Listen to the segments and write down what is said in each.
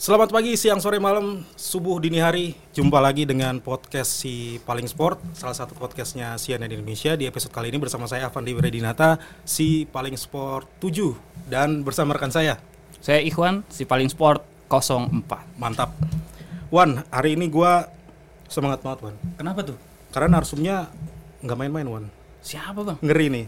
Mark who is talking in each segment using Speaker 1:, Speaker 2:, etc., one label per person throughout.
Speaker 1: Selamat pagi, siang, sore, malam, subuh, dini hari. Jumpa lagi dengan podcast si Paling Sport, salah satu podcastnya CNN Indonesia. Di episode kali ini bersama saya Avandi Wiredinata, si Paling Sport 7. Dan bersama rekan saya.
Speaker 2: Saya Ikhwan, si Paling Sport 04.
Speaker 1: Mantap. Wan, hari ini gua semangat banget Wan.
Speaker 2: Kenapa tuh?
Speaker 1: Karena narsumnya nggak main-main Wan.
Speaker 2: Siapa bang?
Speaker 1: Ngeri nih.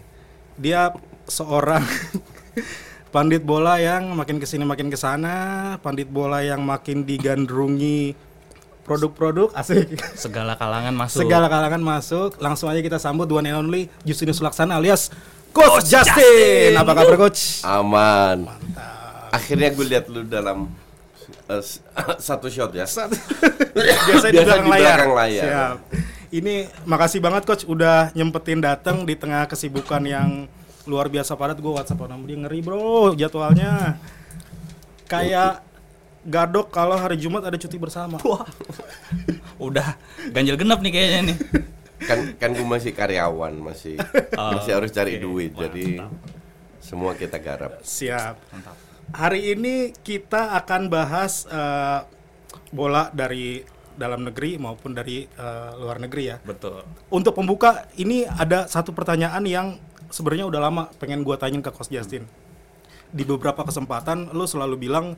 Speaker 1: Dia seorang pandit bola yang makin ke sini makin ke sana, pandit bola yang makin digandrungi produk-produk asik.
Speaker 2: Segala kalangan masuk.
Speaker 1: Segala kalangan masuk. Langsung aja kita sambut one and only Justinus Laksana alias Coach, Justin. Apa kabar Coach?
Speaker 3: Aman. Akhirnya gue lihat lu dalam uh, s- satu shot ya.
Speaker 1: Biasanya di
Speaker 3: Biasa
Speaker 1: belakang
Speaker 3: di
Speaker 1: layar.
Speaker 3: belakang layar.
Speaker 1: Siap. Ini makasih banget Coach udah nyempetin datang di tengah kesibukan yang luar biasa padat. Gue WhatsApp sama dia ngeri bro jadwalnya. Kayak Gadok kalau hari Jumat ada cuti bersama.
Speaker 2: Wah. Udah ganjil genap nih kayaknya nih.
Speaker 3: Kan kan gue masih karyawan, masih
Speaker 2: Oh,
Speaker 3: masih harus cari duit. Jadi semua kita garap.
Speaker 1: Siap.
Speaker 2: Mantap.
Speaker 1: Hari ini kita akan bahas eh, bola dari dalam negeri maupun dari eh, luar negeri ya.
Speaker 2: Betul.
Speaker 1: Untuk pembuka ini ada satu pertanyaan yang sebenarnya udah lama pengen gua tanyain ke Coach Justin. Di beberapa kesempatan lu selalu bilang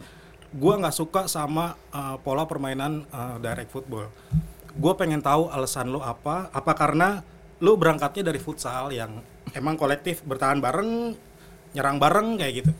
Speaker 1: gua nggak suka sama eh, pola permainan eh, direct football. Gua pengen tahu alasan lu apa? Apa karena lu berangkatnya dari futsal yang emang kolektif bertahan bareng, nyerang bareng kayak gitu.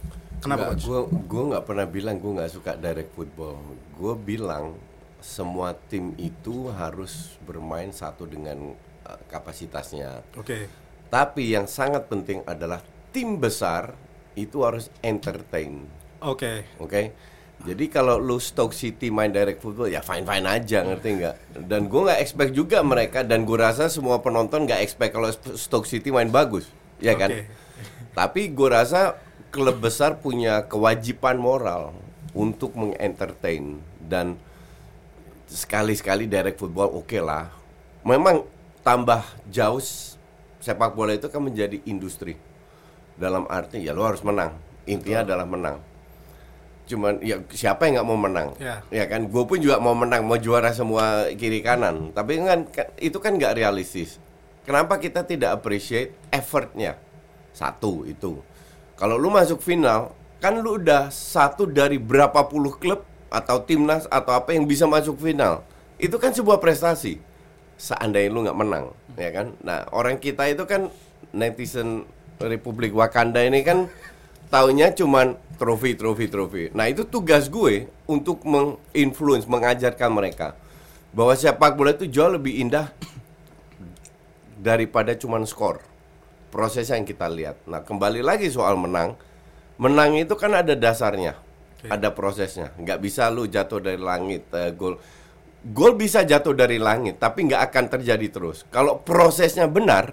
Speaker 1: Kenapa?
Speaker 3: Gue gue nggak pernah bilang gue nggak suka direct football. Gue bilang semua tim itu harus bermain satu dengan uh, kapasitasnya.
Speaker 1: Oke.
Speaker 3: Tapi yang sangat penting adalah tim besar itu harus entertain.
Speaker 1: Oke.
Speaker 3: Oke. Jadi kalau lu Stoke City main direct football ya fine fine aja ngerti nggak? Dan gue nggak expect juga mereka dan gue rasa semua penonton nggak expect kalau Stoke City main bagus, ya kan?
Speaker 1: Oke.
Speaker 3: Tapi gue rasa klub besar punya kewajiban moral untuk mengentertain dan sekali-sekali direct football oke lah. Memang tambah jauh sepak bola itu kan menjadi industri. Dalam arti ya lo harus menang. Intinya adalah menang. Cuman ya siapa yang nggak mau menang?
Speaker 1: Ya.
Speaker 3: Ya kan, gue pun juga mau menang, mau juara semua kiri kanan. Tapi kan kan- itu kan nggak realistis. Kenapa kita tidak appreciate effortnya? Satu itu. Kalau lu masuk final, kan lu udah satu dari berapa puluh klub atau timnas atau apa yang bisa masuk final. Itu kan sebuah prestasi. Seandainya lu nggak menang, ya kan? Nah, orang kita itu kan netizen Republik Wakanda ini kan taunya cuman trofi, trofi, trofi. Nah, itu tugas gue untuk menginfluence, mengajarkan mereka bahwa sepak bola itu jauh lebih indah daripada cuman skor. Prosesnya yang kita lihat. Nah, kembali lagi soal menang. Menang itu kan ada dasarnya. Ada prosesnya. Nggak bisa lu jatuh dari langit eh, gol. Gol bisa jatuh dari langit, tapi nggak akan terjadi terus. Kalau prosesnya benar,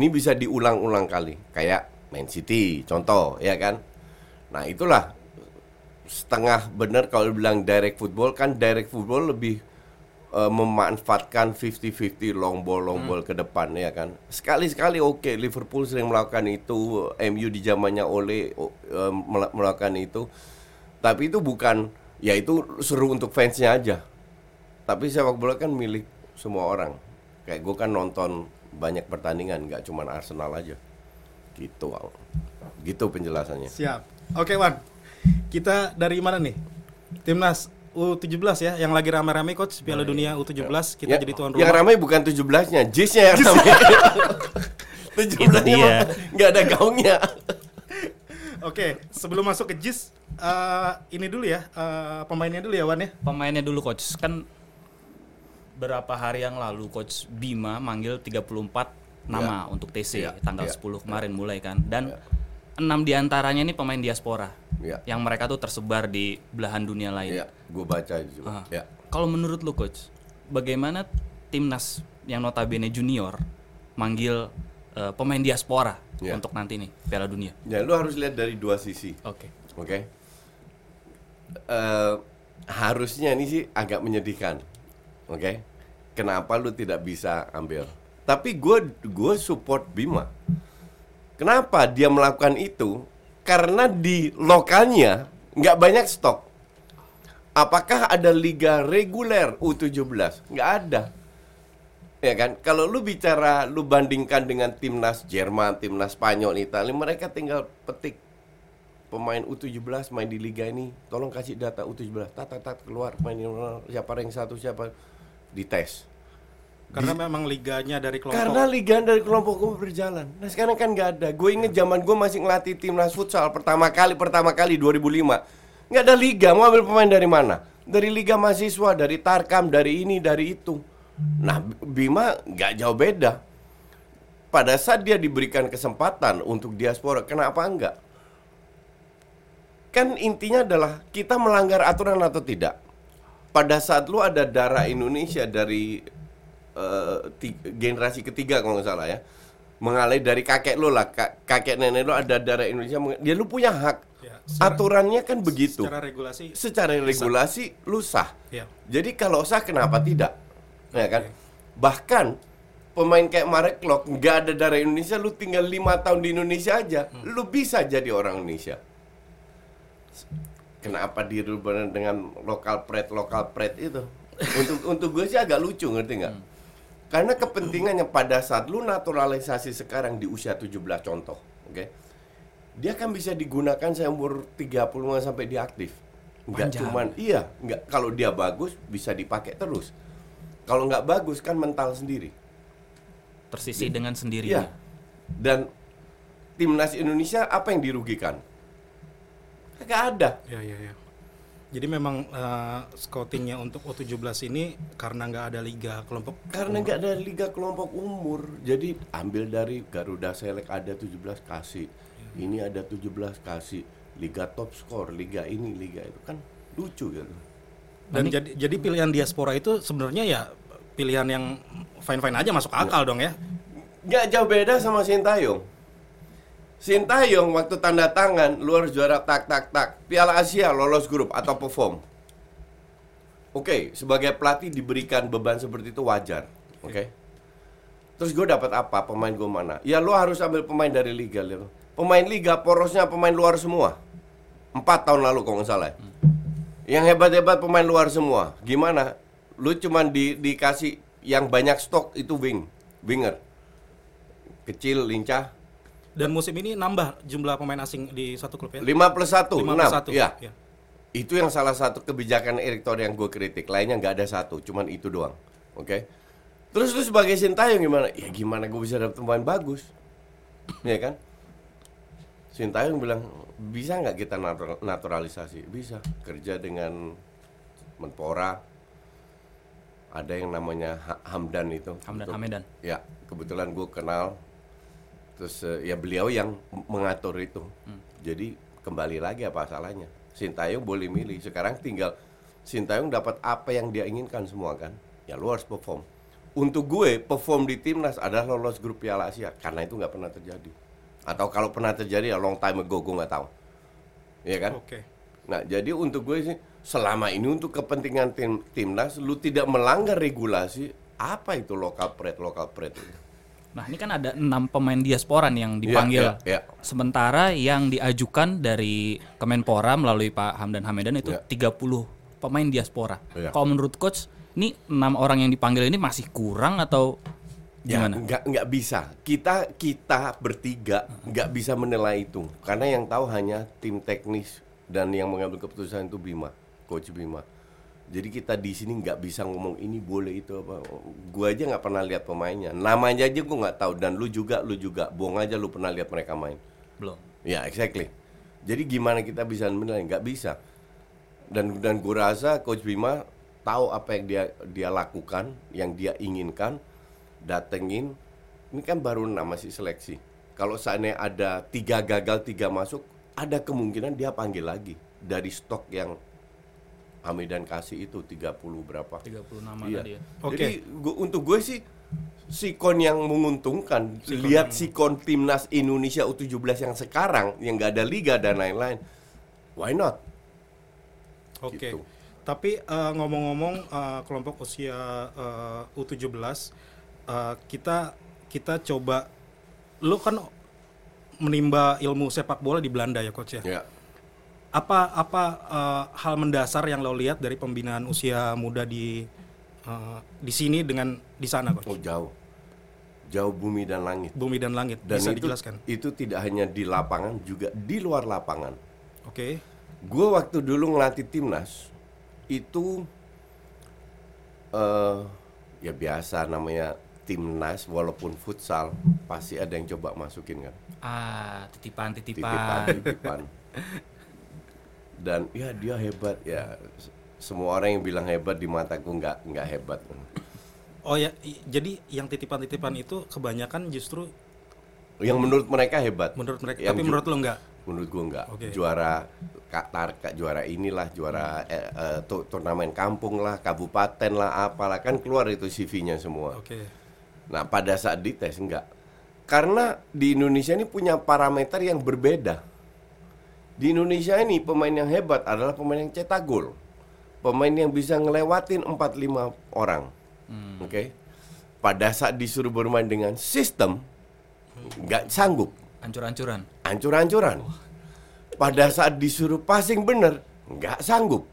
Speaker 3: ini bisa diulang-ulang kali. Kayak Man City, contoh, ya kan? Nah, itulah setengah benar kalau bilang direct football kan direct football lebih eh, memanfaatkan 50-50 long ball long ball ke depan ya kan sekali-sekali oke Liverpool sering melakukan itu MU di zamannya Ole o- eh, mela- melakukan itu tapi itu bukan ya itu seru untuk fansnya aja tapi sepak bola kan milik semua orang kayak gue kan nonton banyak pertandingan nggak cuman Arsenal aja gitu Wang. gitu penjelasannya
Speaker 1: Siap. Oke, Wan. Kita dari mana nih? Timnas U17 ya, yang lagi rame-rame coach Piala Dunia U17 kita
Speaker 3: Ya,
Speaker 1: jadi tuan
Speaker 3: Yang
Speaker 1: rumah.
Speaker 3: ramai bukan 17-nya, Jis-nya yang ramai. 17-nya
Speaker 2: dia.
Speaker 3: mah nggak ada gaungnya.
Speaker 1: Oke, sebelum masuk ke JIS, eh, ini dulu ya, eh, pemainnya dulu ya Wan ya.
Speaker 2: Pemainnya dulu coach. Kan berapa hari yang lalu coach Bima manggil 34 nama untuk TC
Speaker 3: Ya,
Speaker 2: tanggal
Speaker 3: ya,
Speaker 2: 10 kemarin mulai kan. Dan enam di antaranya ini pemain diaspora.
Speaker 3: Ya.
Speaker 2: Yang mereka tuh tersebar di belahan dunia lain.
Speaker 3: Iya, gue baca itu
Speaker 2: Ah.
Speaker 3: juga. Ya.
Speaker 2: Kalau menurut lu coach, bagaimana timnas yang notabene junior manggil eh, pemain diaspora
Speaker 3: Ya.
Speaker 2: untuk nanti nih Piala Dunia?
Speaker 3: Ya, lu harus lihat dari dua sisi,
Speaker 2: Oke.
Speaker 3: oke? Eh, harusnya ini sih agak menyedihkan, oke? Kenapa lu tidak bisa ambil? Tapi gue gue support Bima. Kenapa dia melakukan itu? Karena di lokalnya nggak banyak stok. Apakah ada liga reguler U17? Nggak ada. Ya kan? Kalau lu bicara, lu bandingkan dengan timnas Jerman, timnas Spanyol, Italia, mereka tinggal petik pemain U17 main di liga ini, tolong kasih data U17, tat tat, tat keluar main siapa rank satu siapa dites.
Speaker 1: Karena memang liganya dari kelompok
Speaker 3: Karena liga dari kelompok gue berjalan. Nah sekarang kan nggak ada. Gue inget zaman gue masih ngelatih timnas futsal pertama kali pertama kali 2005. Nggak ada liga. Mau ambil pemain dari mana? Dari liga mahasiswa, dari Tarkam, dari ini, dari itu. Nah Bima nggak jauh beda. Pada saat dia diberikan kesempatan untuk diaspora, kenapa enggak? Kan intinya adalah kita melanggar aturan atau tidak. Pada saat lu ada darah Indonesia dari ti- generasi ketiga kalau nggak salah ya mengalih dari kakek lo lah ka- kakek nenek lo ada darah Indonesia dia lu punya hak.
Speaker 1: Ya, secara-
Speaker 3: aturannya kan begitu.
Speaker 1: secara regulasi
Speaker 3: secara regulasi lu sah.
Speaker 1: Ya.
Speaker 3: jadi kalau sah kenapa tidak? Ya kan? Bahkan pemain kayak Marek Klok nggak ada darah Indonesia lu tinggal lima tahun di Indonesia aja lu bisa jadi orang Indonesia kenapa dirubah dengan lokal pride lokal pride itu? Untuk untuk gue sih agak lucu ngerti nggak? Karena kepentingannya pada saat lu naturalisasi sekarang di usia 17 contoh oke? Dia kan bisa digunakan saya umur 30 sampai dia aktif. Nggak cuman iya nggak kalau dia bagus bisa dipakai terus. Kalau nggak bagus kan mental sendiri.
Speaker 2: Tersisi dengan
Speaker 3: Iya.
Speaker 2: sendirinya.
Speaker 3: dan timnas Indonesia apa yang dirugikan nggak ada.
Speaker 1: Ya, ya, ya. Jadi memang eh, scoutingnya untuk U17 ini karena nggak ada liga kelompok
Speaker 3: karena nggak ada liga kelompok umur. Jadi ambil dari Garuda Select ada 17 kasih. Ini ada 17 kasih. Liga top score liga ini liga itu. Kan lucu gitu.
Speaker 1: Dan jadi jadi pilihan diaspora itu sebenarnya ya pilihan yang fine fine aja masuk akal dong ya.
Speaker 3: nggak jauh beda sama Sintayong Sintayong waktu tanda tangan luar juara tak tak tak. Piala Asia lolos grup atau perform? Oke sebagai pelatih diberikan beban seperti itu wajar Oke. Terus gue dapat apa? Pemain gue mana? Ya lo harus ambil pemain dari liga lihat. Pemain liga porosnya pemain luar semua. Empat tahun lalu kalau nggak salah ya. Yang hebat-hebat pemain luar semua. Gimana? Lu cuman di, dikasih yang banyak stok itu wing Winger. Kecil, lincah
Speaker 1: Dan musim ini nambah jumlah pemain asing di satu klub ya.
Speaker 3: 5 plus 1, 6
Speaker 1: Lima plus satu.
Speaker 3: Iya.
Speaker 1: Ya.
Speaker 3: Itu yang salah satu kebijakan Erick Thohir yang gue kritik. Lainnya nggak ada satu, cuman itu doang. Oke. Terus lu sebagai Sintayong gimana? Ya gimana gue bisa dapet pemain bagus? ya kan? Sintayong bilang, bisa nggak kita natu- naturalisasi? Bisa. Kerja dengan Menpora. Ada yang namanya Ha- Hamdan itu.
Speaker 2: Hamdan Hamedan.
Speaker 3: Ya, kebetulan gue kenal. Terus eh, ya beliau yang mengatur itu. Jadi kembali lagi apa salahnya? Sintayong boleh milih. Sekarang tinggal Sintayong dapat apa yang dia inginkan semua kan? Ya lu harus perform. Untuk gue perform di timnas adalah lolos grup Piala Asia karena itu nggak pernah terjadi. Atau kalau pernah terjadi ya long time ago gue nggak tahu. Iya kan?
Speaker 1: Oke.
Speaker 3: Nah, jadi untuk gue sih selama ini untuk kepentingan tim timnas lu tidak melanggar regulasi apa itu lokal pride lokal pride itu?
Speaker 2: Nah, ini kan ada enam pemain diaspora nih yang dipanggil.
Speaker 3: Iya, iya, iya.
Speaker 2: Sementara yang diajukan dari Kemenpora melalui Pak Hamdan Hamedan itu
Speaker 3: Iya.
Speaker 2: 30 pemain diaspora.
Speaker 3: Iya.
Speaker 2: Kalau menurut coach, ini enam orang yang dipanggil ini masih kurang atau
Speaker 3: Ya,
Speaker 2: gimana?
Speaker 3: nggak nggak bisa. Kita kita bertiga nggak bisa menilai itu karena yang tahu hanya tim teknis dan yang mengambil keputusan itu Bima, coach Bima. Jadi kita di sini nggak bisa ngomong ini boleh itu apa. Gua aja nggak pernah lihat pemainnya. Namanya aja gua nggak tahu dan lu juga lu juga bohong aja lu pernah lihat mereka main.
Speaker 2: Belum.
Speaker 3: Ya, exactly. Jadi gimana kita bisa menilai? Nggak bisa. Dan dan gue rasa Coach Bima tahu apa yang dia dia lakukan, yang dia inginkan, datengin. Ini kan baru enam masih seleksi. Kalau seandainya ada tiga gagal, tiga masuk, ada kemungkinan dia panggil lagi dari stok yang Hamidan kasih itu 30 berapa.
Speaker 2: 30 nama
Speaker 3: Iya.
Speaker 2: tadi ya.
Speaker 1: Oke.
Speaker 3: Jadi gua- untuk gue sih sikon yang menguntungkan. Lihat sikon timnas Indonesia U17 yang sekarang yang nggak ada liga dan lain-lain. Why not?
Speaker 1: Oke.
Speaker 3: Gitu.
Speaker 1: Tapi eh, ngomong-ngomong eh, kelompok usia eh, U17 eh, kita kita coba lu kan menimba ilmu sepak bola di Belanda ya coach ya.
Speaker 3: Ya.
Speaker 1: Apa apa eh, hal mendasar yang lo lihat dari pembinaan usia muda di eh, di sini dengan di sana coach
Speaker 3: Oh jauh, jauh bumi dan langit.
Speaker 1: bumi dan langit
Speaker 3: Dan
Speaker 1: bisa
Speaker 3: itu
Speaker 1: dijelaskan
Speaker 3: itu tidak hanya di lapangan, juga di luar lapangan.
Speaker 1: oke
Speaker 3: Gue waktu dulu ngelatih timnas itu eh ya biasa namanya timnas walaupun futsal pasti ada yang coba masukin kan
Speaker 2: Ah, titipan
Speaker 3: titipan
Speaker 2: titipan.
Speaker 3: titipan dan ya dia hebat ya. Semua orang yang bilang hebat di mataku nggak nggak hebat.
Speaker 1: Oh ya jadi yang titipan-titipan itu kebanyakan justru
Speaker 3: yang menurut mereka hebat.
Speaker 1: Menurut mereka
Speaker 3: Yang
Speaker 1: tapi menurut lo enggak
Speaker 3: menurut gua nggak.
Speaker 1: Oke.
Speaker 3: juara Qatar juara inilah juara eh, eh, tu- turnamen kampung lah kabupaten lah apalah. Kan keluar itu CV-nya semua.
Speaker 1: Oke.
Speaker 3: Nah pada saat dites enggak Karena di Indonesia ini punya parameter yang berbeda Di Indonesia ini pemain yang hebat adalah pemain yang cetak gol. Pemain yang bisa ngelewatin 4-5 orang. Oke? Pada saat disuruh bermain dengan sistem nggak sanggup.
Speaker 2: Ancur-ancuran.
Speaker 3: Ancur-ancuran Pada saat disuruh passing bener nggak sanggup.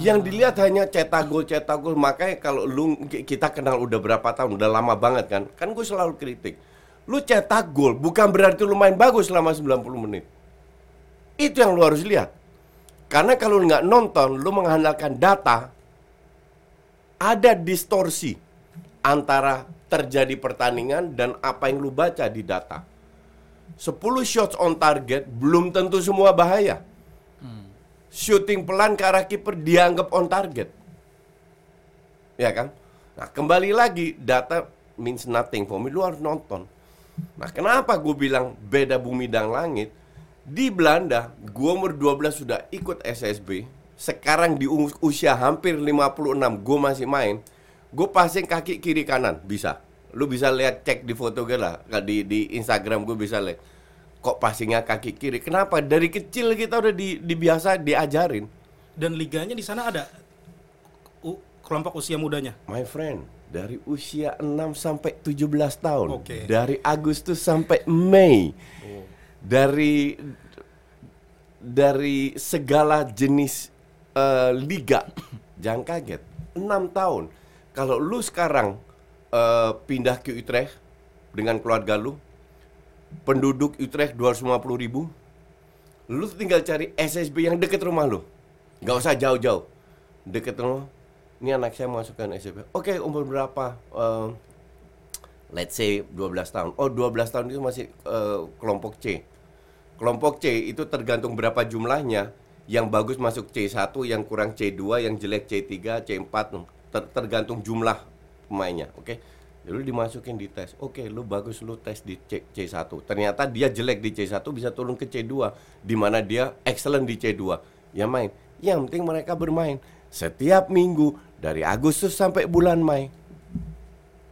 Speaker 3: Yang dilihat hanya cetak gol cetak gol. Makanya kalau lu kita kenal udah berapa tahun udah lama banget kan kan gue selalu kritik. Lu cetak gol bukan berarti lu main bagus selama 90 menit itu yang lu harus lihat karena kalau lu nggak nonton lu mengandalkan data ada distorsi antara terjadi pertandingan dan apa yang lu baca di data 10 shots on target belum tentu semua bahaya shooting pelan ke arah kiper dianggap on target. Ya kan? Nah, kembali lagi data means nothing for me. Lu harus nonton. Nah, kenapa gue bilang beda bumi dan langit? Di Belanda, gue umur 12 sudah ikut SSB. Sekarang di us- usia hampir 56, gue masih main. Gue passing kaki kiri kanan, bisa. Lu bisa lihat cek di foto gue lah, di, di Instagram gue bisa lihat. Kok passingnya kaki kiri? Kenapa? Dari kecil kita udah di, dibiasa diajarin.
Speaker 1: dan liganya di sana ada u- kelompok usia mudanya
Speaker 3: My friend, dari usia 6 sampai 17 tahun.
Speaker 1: Oke.
Speaker 3: Dari Agustus sampai Mei. Dari dari segala jenis eh, liga. Jangan kaget. 6 tahun. Kalau lu sekarang eh, pindah ke Utrecht dengan keluarga lu, penduduk Utrecht 250 ribu, lu tinggal cari SSB yang deket rumah lu. Gak usah jauh-jauh. Deket rumah. Ini anak saya masukkan SSB. Oke, umur berapa? Eh, let's say 12 tahun. Oh, 12 tahun itu masih eh, kelompok C. Kelompok C itu tergantung berapa jumlahnya. Yang bagus masuk C1, yang kurang C2, yang jelek C3, C4. Ter- tergantung jumlah pemainnya, oke? Lalu dimasukin di tes. Oke, lu bagus lu tes di C, C1. Ternyata dia jelek di C1 bisa turun ke C2 di mana dia excellent di C2. Ya main. Yang penting mereka bermain setiap minggu dari Agustus sampai bulan Mei.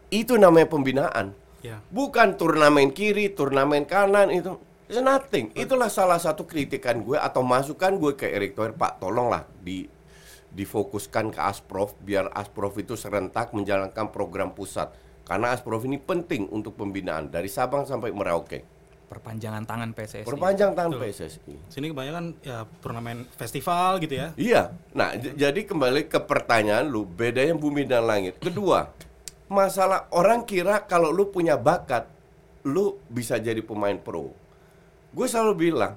Speaker 3: Itu namanya pembinaan.
Speaker 1: ya
Speaker 3: Bukan turnamen kiri, turnamen kanan itu. It's nothing. Itulah salah satu kritikan gue atau masukan gue ke Erick Thohir, Pak, tolonglah di difokuskan ke Asprof biar Asprof itu serentak menjalankan program pusat. Karena Asprof ini penting untuk pembinaan dari Sabang sampai Merauke.
Speaker 2: Perpanjangan tangan PSSI.
Speaker 3: Perpanjang tangan
Speaker 1: Betul.
Speaker 3: PSSI.
Speaker 1: sini kebanyakan ya turnamen festival gitu ya
Speaker 3: Iya. Nah, j- jadi kembali ke pertanyaan lu, bedanya bumi dan langit. Kedua, masalah orang kira kalau lu punya bakat, lu bisa jadi pemain pro. Gue selalu bilang,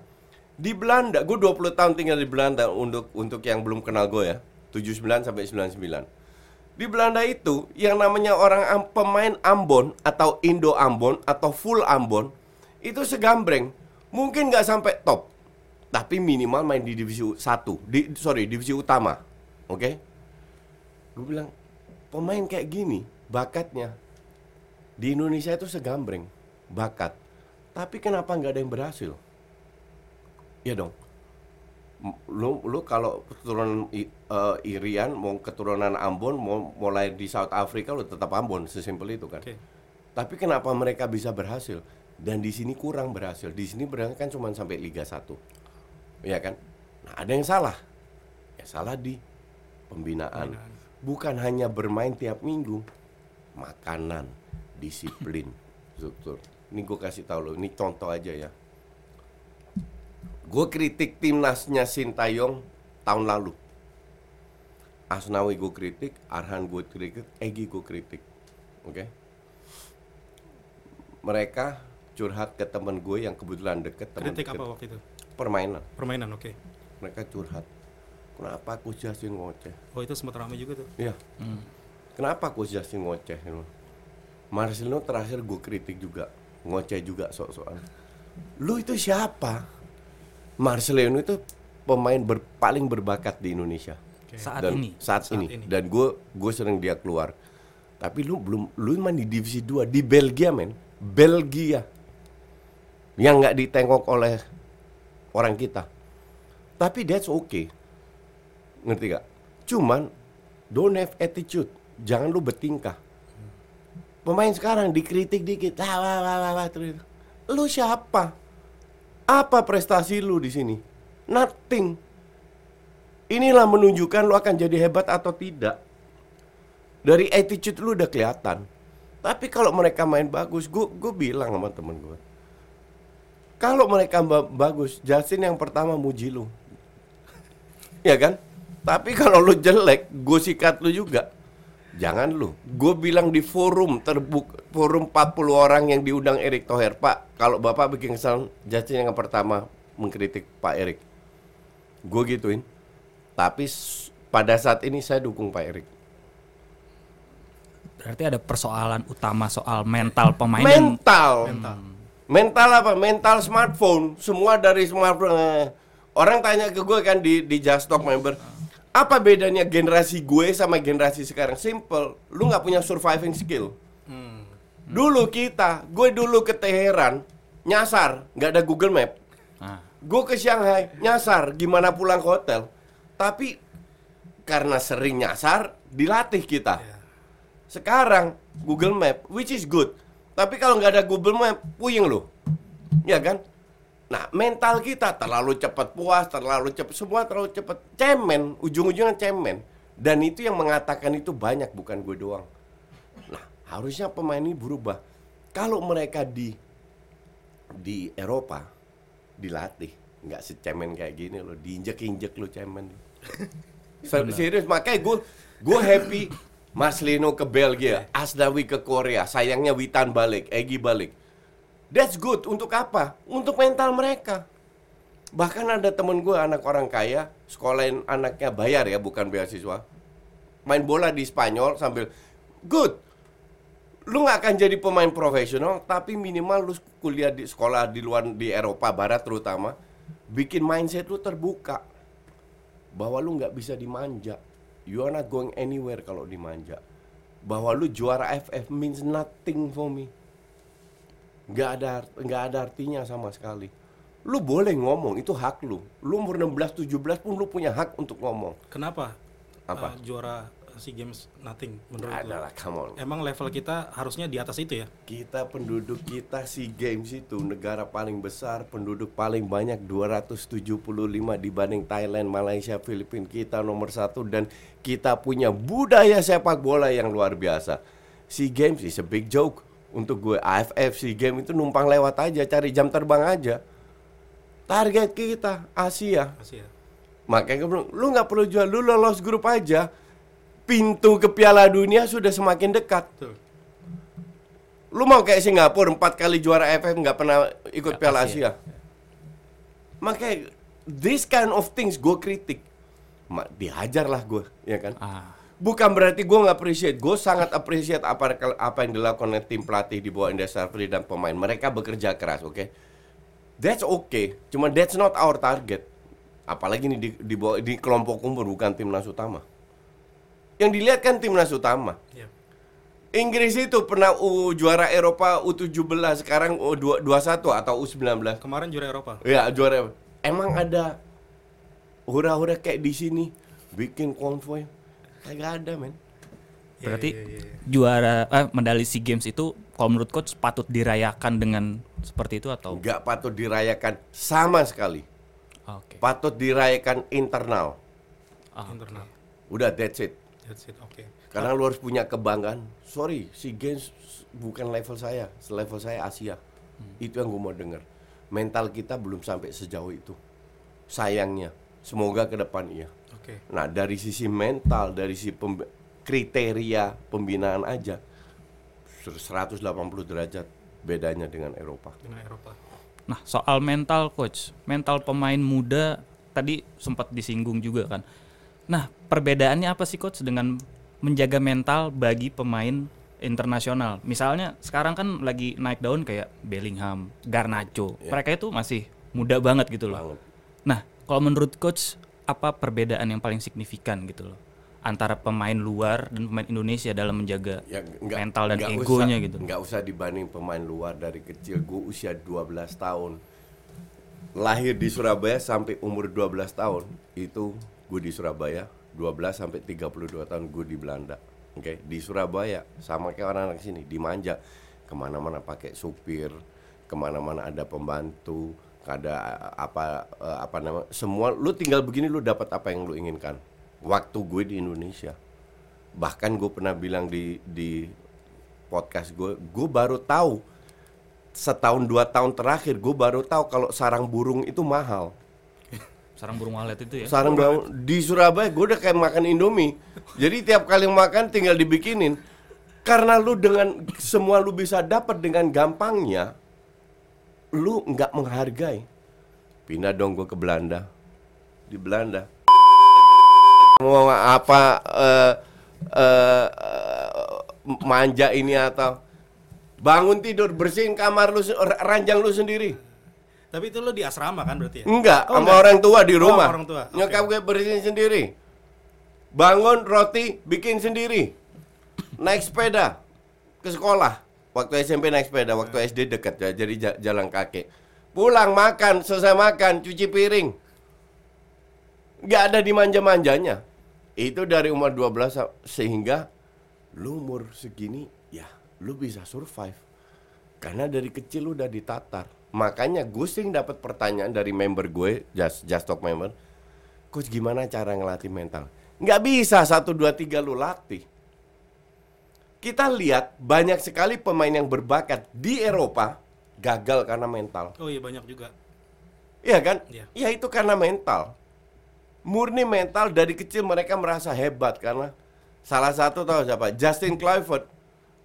Speaker 3: di Belanda, gue 20 tahun tinggal di Belanda untuk untuk yang belum kenal gue ya, 79 sampai 99. Di Belanda itu yang namanya orang am- pemain Ambon atau Indo Ambon atau full Ambon itu segambreng. Mungkin nggak sampai top, tapi minimal main di divisi 1, di sorry, divisi utama. Oke? Gue bilang pemain kayak gini bakatnya di Indonesia itu segambreng bakat. Tapi kenapa nggak ada yang berhasil? Ya dong. Lu lu kalau keturunan eh, Irian mau keturunan Ambon mau mulai di South Africa lu tetap Ambon sesimpel itu kan.
Speaker 1: oke
Speaker 3: Tapi kenapa mereka bisa berhasil dan di sini kurang berhasil? Di sini berhasil kan cuma sampai Liga 1. Iya kan? Nah, ada yang salah. Ya salah di pembinaan. Bukan hanya bermain tiap minggu. Makanan, disiplin, struktur. Ini gue kasih tahu lo, ini contoh aja ya. Gue kritik timnasnya Sintayong tahun lalu. Asnawi gue kritik, Arhan gue kritik, Egi gue kritik. Oke. Mereka curhat ke temen gue yang kebetulan deket teman
Speaker 1: Kritik
Speaker 3: deket.
Speaker 1: apa waktu itu?
Speaker 3: Permainan.
Speaker 1: Permainan, oke.
Speaker 3: Mereka curhat. Kenapa Coach Justin ngoceh?
Speaker 1: Oh itu sempat ramai juga tuh.
Speaker 3: Iya. Kenapa Coach Justin ngoceh? Marcelino terakhir gue kritik juga, ngoceh juga sok-sokan. Lu itu siapa? Marcelino itu pemain ber- paling berbakat di Indonesia.
Speaker 1: Oke.
Speaker 2: Saat
Speaker 3: Dan-
Speaker 2: ini.
Speaker 3: Saat,
Speaker 1: Saat
Speaker 3: ini.
Speaker 1: ini.
Speaker 3: Dan gue gue sering dia keluar. Tapi lu belum lu main di divisi 2 di Belgia men. Belgia. Yang nggak ditengok oleh orang kita. Tapi that's okay. Ngerti gak? Cuman don't have attitude. Jangan lu bertingkah. Pemain sekarang dikritik dikit. Wah, wah, wah, wah, wah, terus. Lu siapa? Apa prestasi lu di sini? Nothing. Inilah menunjukkan lu akan jadi hebat atau tidak. Dari attitude lu udah kelihatan. Tapi kalau mereka main bagus, gue gue bilang sama temen gue. Kalau mereka ba- bagus, Justin yang pertama muji lu. ya kan? Tapi kalau lu jelek, gue sikat lu juga. Jangan lu. Gue bilang di forum terbuka, forum 40 orang yang diundang Erick Thohir, Pak, kalau Bapak bikin kesalahan, Justin yang pertama mengkritik Pak Erik. Gue gituin. Tapi pada saat ini saya dukung Pak Erik.
Speaker 2: Berarti ada persoalan utama soal mental pemain
Speaker 3: Mental.
Speaker 1: Mental.
Speaker 3: Mental apa? Mental smartphone. Semua dari smartphone. Eh, Orang tanya ke gue kan di di Just Talk member. Apa bedanya generasi gue sama generasi sekarang? Simple. Lu nggak punya surviving skill.
Speaker 1: Hmm.
Speaker 3: Dulu kita, gue dulu ke Teheran, nyasar, nggak ada Google Map.
Speaker 2: Ah,
Speaker 3: Gue ke Shanghai, nyasar, gimana pulang ke hotel. Tapi karena sering nyasar, dilatih kita.
Speaker 1: Ya.
Speaker 3: Sekarang Google Map, which is good. Tapi kalau nggak ada Google Map, puyeng lo. Ya kan? Nah, mental kita terlalu cepat puas, terlalu cepat, semua terlalu cepat. Cemen, ujung-ujungnya cemen. Dan itu yang mengatakan itu banyak, bukan gue doang. Nah, harusnya pemain ini berubah. Kalau mereka di di Eropa dilatih, nggak secemen kayak gini loh, diinjek-injek lo cemen. Ser- Serius, makanya gue gue happy Marcelino ke Belgia, Asdawi ke Korea, sayangnya Witan balik, Egi balik. That's good. Untuk apa? Untuk mental mereka. Bahkan ada temen gue anak orang kaya, sekolahin anaknya bayar ya, bukan beasiswa. Main bola di Spanyol sambil good. Lu nggak akan jadi pemain profesional, tapi minimal lu kuliah di sekolah di luar di Eropa Barat terutama, bikin mindset lu terbuka bahwa lu nggak bisa dimanja. You are not going anywhere kalau dimanja. Bahwa lu juara FF means nothing for me. Nggak ada nggak ada artinya sama sekali. Lu boleh ngomong, itu hak lu. Lu umur 16 17 pun lu punya hak untuk ngomong.
Speaker 1: Kenapa?
Speaker 3: Apa?
Speaker 1: eh, juara SEA Games nothing menurut
Speaker 3: Nggak
Speaker 1: lu?
Speaker 3: ada lah, come on.
Speaker 1: Emang level kita harusnya di atas itu ya?
Speaker 3: Kita penduduk kita SEA Games itu negara paling besar, penduduk paling banyak 275 dibanding Thailand, Malaysia, Filipina. Kita nomor satu dan kita punya budaya sepak bola yang luar biasa. SEA Games is a big joke. Untuk gue AFF SEA Games itu numpang lewat aja, cari jam terbang aja. Target kita Asia.
Speaker 1: Pasti ya.
Speaker 3: Makanya gue bilang, lu nggak perlu jual, lu lolos grup aja. Pintu ke Piala Dunia sudah semakin dekat.
Speaker 1: Tuh.
Speaker 3: Lu mau kayak Singapura empat kali juara AFF nggak pernah ikut Piala
Speaker 2: Asia.
Speaker 3: Asia. Makanya this kind of things gue kritik. Dihajar lah gue, ya kan?
Speaker 2: ah.
Speaker 3: Bukan berarti gue nggak appreciate. Gue sangat appreciate apa apa yang dilakukan oleh tim pelatih di bawah Indra Safri dan pemain. Mereka bekerja keras, oke? That's okay. Cuma that's not our target. Apalagi nih di, di, bawah, di kelompok umur bukan timnas utama. Yang dilihat kan timnas utama.
Speaker 1: Iya.
Speaker 3: Inggris itu pernah U, juara Eropa U17, sekarang U21 atau U19.
Speaker 1: Kemarin juara Eropa.
Speaker 3: Ya, juara. Emang ada hura-hura kayak di sini bikin konvoy? Kagak ada, men.
Speaker 1: Iya,
Speaker 2: Berarti
Speaker 1: iya, iya, iya.
Speaker 2: juara eh, medali SEA Games itu kalau menurut coach patut dirayakan dengan seperti itu atau
Speaker 3: Nggak patut dirayakan sama sekali.
Speaker 2: Oke.
Speaker 3: Patut dirayakan internal.
Speaker 2: Ah,
Speaker 1: internal.
Speaker 3: Udah that's it.
Speaker 1: That's it. Oke.
Speaker 3: Karena lu harus punya kebanggaan. Sorry, si Games bukan level saya, selevel saya Asia. Itu yang gue mau denger. Mental kita belum sampai sejauh itu. Sayangnya, semoga ke depan iya.
Speaker 1: Oke.
Speaker 3: Nah, dari sisi mental, dari sisi pemb- kriteria pembinaan aja 180 derajat bedanya dengan Eropa.
Speaker 1: Dengan Eropa.
Speaker 2: Nah, soal mental coach, mental pemain muda tadi sempat disinggung juga kan. Nah, perbedaannya apa sih coach dengan menjaga mental bagi pemain internasional? Misalnya sekarang kan lagi naik daun kayak Bellingham, Garnacho. Mereka itu masih muda banget gitu loh.
Speaker 3: Banget.
Speaker 2: Nah, kalau menurut coach apa perbedaan yang paling signifikan gitu loh antara pemain luar dan pemain Indonesia dalam menjaga
Speaker 3: Ya, nggak-
Speaker 2: mental dan
Speaker 3: nggak
Speaker 2: egonya
Speaker 3: usah-
Speaker 2: gitu.
Speaker 3: Nggak usah dibanding pemain luar dari kecil. Gue usia 12 tahun. Lahir di Surabaya sampai umur 12 tahun. Itu gue di Surabaya. 12 sampai 32 tahun gue di Belanda. Oke, di Surabaya sama kayak orang-orang sini dimanja ke mana-mana pakai supir, ke mana-mana ada pembantu, ada apa eh, apa nama semua lu tinggal begini lu dapat apa yang lu inginkan. Waktu gue di Indonesia, bahkan gue pernah bilang di di podcast gue, gue baru tahu setahun dua tahun terakhir gue baru tahu kalau sarang burung itu mahal.
Speaker 2: Sarang burung walet itu ya.
Speaker 3: Sarang burung di Surabaya gue udah kayak makan Indomie. Jadi tiap kali makan tinggal dibikinin. Karena lu dengan semua lu bisa dapat dengan gampangnya, lu nggak menghargai. Pindah dong gue ke Belanda. Di Belanda. Mau apa eh, eh, eh, manja ini atau bangun tidur bersihin kamar lu ranjang lu sendiri.
Speaker 1: Tapi itu lo di asrama kan berarti ya?
Speaker 3: Enggak,
Speaker 1: Oh,
Speaker 3: sama
Speaker 1: enggak.
Speaker 3: orang tua di
Speaker 1: Oh,
Speaker 3: rumah.
Speaker 1: orang tua, oke.
Speaker 3: Nyokap gue bersihin sendiri. Bangun roti bikin sendiri. Naik sepeda ke sekolah. Waktu SMP naik sepeda, waktu SD dekat ya, jadi ja- jalan kaki. Pulang makan, selesai makan, cuci piring. Nggak ada dimanja-manjanya. Itu dari umur 12 sa- sehingga lu umur segini ya lu bisa survive. Karena dari kecil udah ditatar. Makanya gue sering dapat pertanyaan dari member gue, Just, Just Talk member. Coach gimana cara ngelatih mental? Nggak bisa satu dua tiga lu latih. Kita lihat banyak sekali pemain yang berbakat di Eropa gagal karena mental.
Speaker 1: Oh iya banyak juga.
Speaker 3: Iya kan?
Speaker 1: Iya.
Speaker 3: Ya itu karena mental. Murni mental dari kecil mereka merasa hebat karena salah satu tahu siapa? Justin Clifford.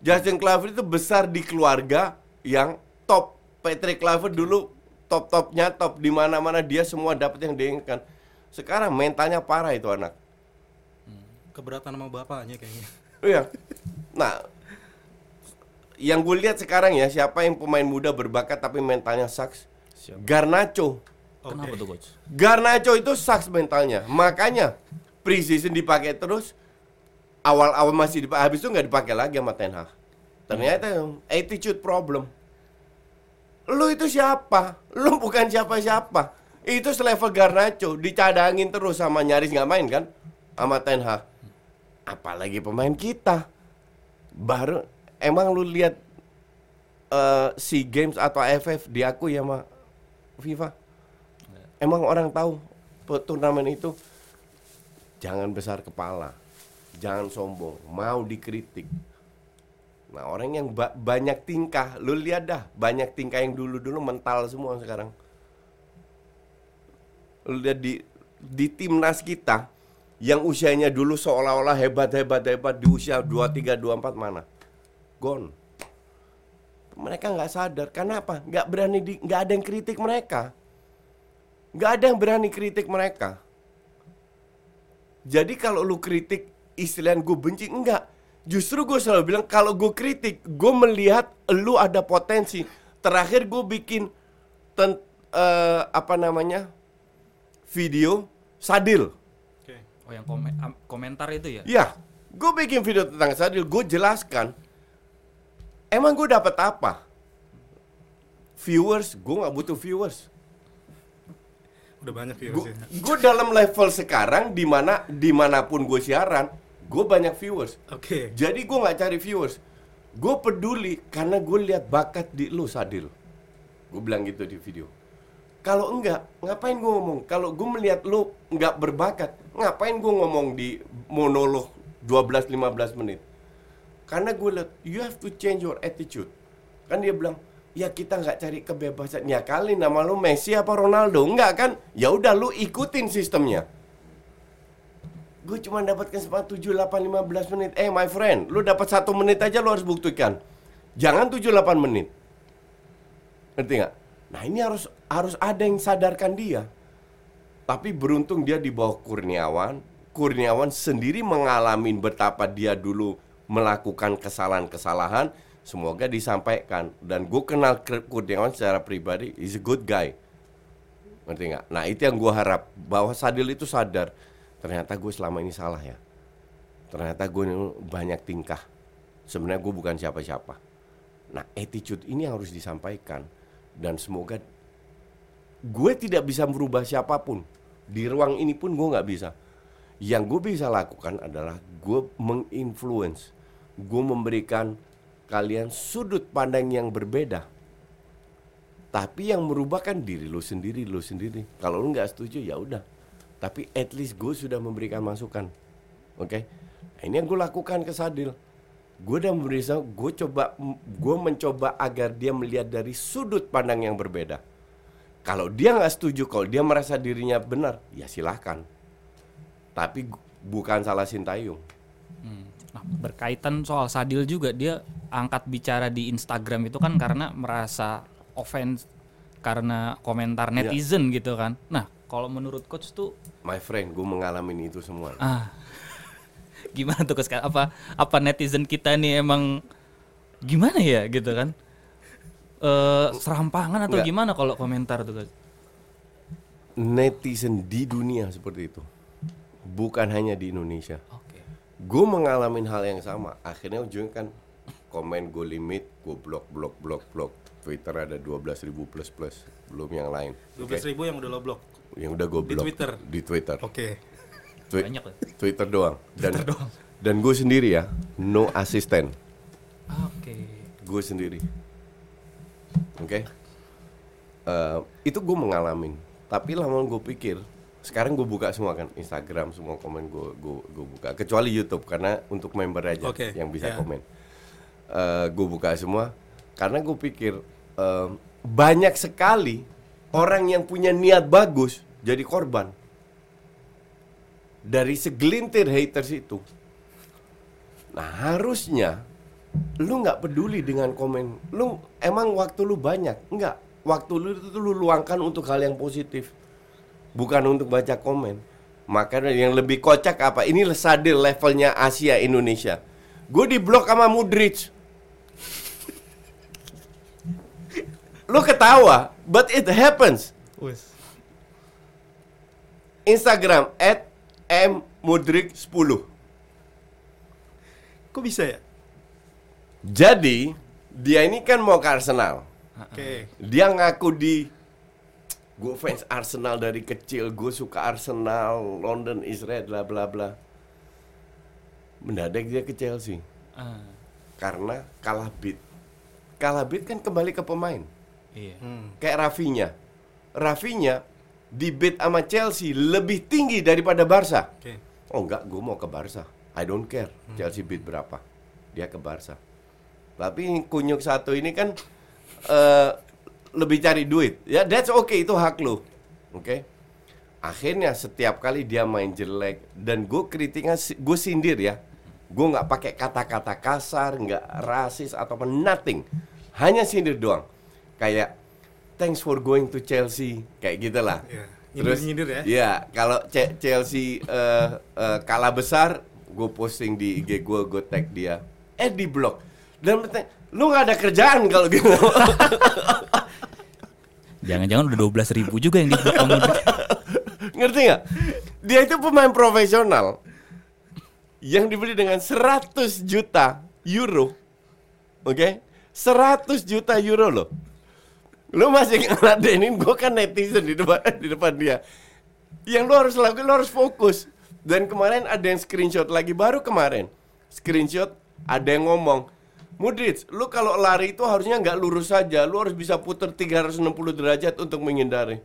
Speaker 3: Justin Clifford itu besar di keluarga yang top. Patrick Clifford dulu top-topnya top di mana-mana dia semua dapat yang diinginkan. Sekarang mentalnya parah itu anak.
Speaker 1: Keberatan sama bapaknya kayaknya.
Speaker 3: Iya. Nah, yang gue lihat sekarang ya siapa yang pemain muda berbakat tapi mentalnya?
Speaker 2: Siapa?
Speaker 3: Garnacho.
Speaker 2: Kenapa
Speaker 1: Oke.
Speaker 2: tuh coach?
Speaker 3: Garnacho itu sucks mentalnya. Makanya preseason dipakai terus. Awal-awal masih dipakai, habis itu nggak dipakai lagi sama Ten Hag. Ternyata attitude problem. Lu itu siapa? Lu bukan siapa-siapa. Itu selevel Garnacho, dicadangin terus sama nyaris nggak main kan? Sama Ten Hag. Apalagi pemain kita. Baru emang lu lihat eh SEA Games atau AFF diakui sama FIFA? Emang orang tahu turnamen itu jangan besar kepala, jangan sombong, mau dikritik. Nah orang yang ba- banyak tingkah, lu lihat dah banyak tingkah yang dulu-dulu mental semua sekarang. Lu lihat di di timnas kita yang usianya dulu seolah-olah hebat hebat hebat di usia 23 24 mana? Gone. Mereka nggak sadar. Kenapa? Nggak berani di, nggak ada yang kritik mereka. Nggak ada yang berani kritik mereka. Jadi kalau lu kritik istilahnya gue benci enggak. Justru gue selalu bilang kalau gue kritik, gue melihat lu ada potensi. Terakhir gue bikin ten, eh, apa namanya video Sadil.
Speaker 2: Oh yang komen, am- komentar itu ya?
Speaker 3: Ya, gue bikin video tentang Sadil, gue jelaskan. Emang gue dapat apa? Viewers, gue nggak butuh viewers.
Speaker 1: Udah banyak
Speaker 3: Gue
Speaker 1: virusnya.
Speaker 3: dalam level sekarang di mana di mana pun gue siaran, gue banyak viewers.
Speaker 1: Oke.
Speaker 3: Jadi gue nggak cari viewers. Gue peduli karena gue lihat bakat di lu Sadil. Gue bilang gitu di video. Kalau enggak, ngapain gue ngomong? Kalau gue melihat lu nggak berbakat, ngapain gue ngomong di monolog 12-15 menit? Karena gue lihat, you have to change your attitude. Kan dia bilang, ya kita nggak cari kebebasan. Ya kali nama lu Messi apa Ronaldo? Enggak kan? Ya udah lu ikutin sistemnya. Gue cuma dapat kesempatan 7, 8, 15 menit. Eh my friend, lu dapat satu menit aja lu harus buktikan. Jangan 7, 8 menit. Ngerti nggak? Nah ini harus harus ada yang sadarkan dia. Tapi beruntung dia di bawah Kurniawan. Kurniawan sendiri mengalami betapa dia dulu melakukan kesalahan-kesalahan. Semoga disampaikan. Dan gue kenal Kurniawan secara pribadi. He's a good guy. Ngerti nggak? Nah itu yang gue harap. Bahwa Sadil itu sadar. Ternyata gue selama ini salah ya. Ternyata gue banyak tingkah. Sebenarnya gue bukan siapa-siapa. Nah attitude ini harus disampaikan. Dan semoga gue tidak bisa merubah siapa pun. Di ruang ini pun gue nggak bisa. Yang gue bisa lakukan adalah gue menginfluence. Gue memberikan kalian sudut pandang yang berbeda. Tapi yang merubah kan diri lo sendiri lo sendiri. Kalau lo nggak setuju ya udah. Tapi at least gue sudah memberikan masukan. Oke? Okay? nah, ini yang gue lakukan ke Sadil gue udah memberikan gue coba gue mencoba agar dia melihat dari sudut pandang yang berbeda kalau dia nggak setuju, kalau dia merasa dirinya benar, ya silahkan. Tapi bukan salah Sintayong.
Speaker 2: Hmm. Nah, berkaitan soal Sadil juga dia angkat bicara di Instagram itu kan karena merasa offense karena komentar
Speaker 3: Iya.
Speaker 2: netizen gitu kan. Nah, kalau menurut coach tuh
Speaker 3: My friend, gue mengalami itu semua.
Speaker 2: ah gimana tuh coach apa apa netizen kita nih emang gimana ya gitu kan? Eh serampangan atau
Speaker 3: Nggak.
Speaker 2: gimana kalau komentar tuh coach?
Speaker 3: Netizen di dunia seperti itu, bukan hanya di Indonesia.
Speaker 2: Oke.
Speaker 3: Gue mengalami hal yang sama. Akhirnya ujungnya kan komen gue limit, gue blok, blok, blok, blok. Twitter ada 12.000 plus plus, belum yang lain.
Speaker 1: 12 ribu yang udah lo blok.
Speaker 3: Yang udah gue
Speaker 1: Di
Speaker 3: blok
Speaker 1: Twitter?
Speaker 3: Di Twitter.
Speaker 1: Oke.
Speaker 3: Twi-
Speaker 2: Banyak ya?
Speaker 3: Twitter doang. Dan dan gue sendiri ya, no asisten.
Speaker 2: Oke.
Speaker 3: Gue sendiri. Oke. Eh, itu gue mengalami. Tapi lama gue pikir, sekarang gue buka semua kan Instagram semua komen gue gue gue buka kecuali YouTube karena untuk member aja
Speaker 1: Oke,
Speaker 3: yang bisa
Speaker 1: ya.
Speaker 3: komen. Eh, gue buka semua karena gue pikir eh, banyak sekali orang yang punya niat bagus jadi korban dari segelintir haters itu. Nah harusnya lu nggak peduli dengan komen, lu emang waktu lu banyak, nggak? Waktu lu itu lu luangkan untuk hal yang positif, bukan untuk baca komen. Makanya yang lebih kocak apa? Ini sadil levelnya Asia Indonesia. Gue di blok sama Mudrich. lu ketawa, but it happens. Instagram at mmudrik 10
Speaker 1: Kok bisa ya?
Speaker 3: Jadi dia ini kan mau ke Arsenal.
Speaker 1: Oke.
Speaker 3: Dia ngaku di gue fans Arsenal dari kecil, gue suka Arsenal, London is red, bla bla bla. Mendadak dia ke Chelsea
Speaker 2: Ah,
Speaker 3: karena kalah bid. Kalah bid kan kembali ke pemain.
Speaker 2: iya.
Speaker 1: Hmm.
Speaker 3: Kayak Rafinya. Rafinya di bid sama Chelsea lebih tinggi daripada Barca.
Speaker 1: Oke.
Speaker 3: Oh enggak, gue mau ke Barca. I don't care. Chelsea bid berapa. Dia ke Barca. Tapi kunyuk satu ini kan eh lebih cari duit. Ya that's okay itu hak lo. Oke. Akhirnya setiap kali dia main jelek dan gue kritiknya gue sindir ya. Gue nggak pakai kata-kata kasar, nggak rasis ataupun nothing. Hanya sindir doang. Kayak thanks for going to Chelsea kayak gitulah.
Speaker 1: Iya.
Speaker 3: Terus
Speaker 1: Nyindir-nyindir ya.
Speaker 3: Iya, kalau Ce- Chelsea eh, eh, kalah besar, gue posting di IG gue, gue tag dia. Eh di blok. Dan bertanya, lu nggak ada kerjaan kalau gitu.
Speaker 2: Jangan-jangan udah 12 ribu juga yang di blok kamu.
Speaker 3: Ngerti nggak? Dia itu pemain profesional yang dibeli dengan 100 juta euro. Oke? 100 juta euro loh. Lu masih ngeladenin gue kan netizen di depan di depan dia. Yang lu harus lakukan lu harus fokus. Dan kemarin ada yang screenshot lagi baru kemarin. Screenshot ada yang ngomong, Mudric, lu kalau lari itu harusnya nggak lurus saja, lu harus bisa putar 360 derajat untuk menghindari.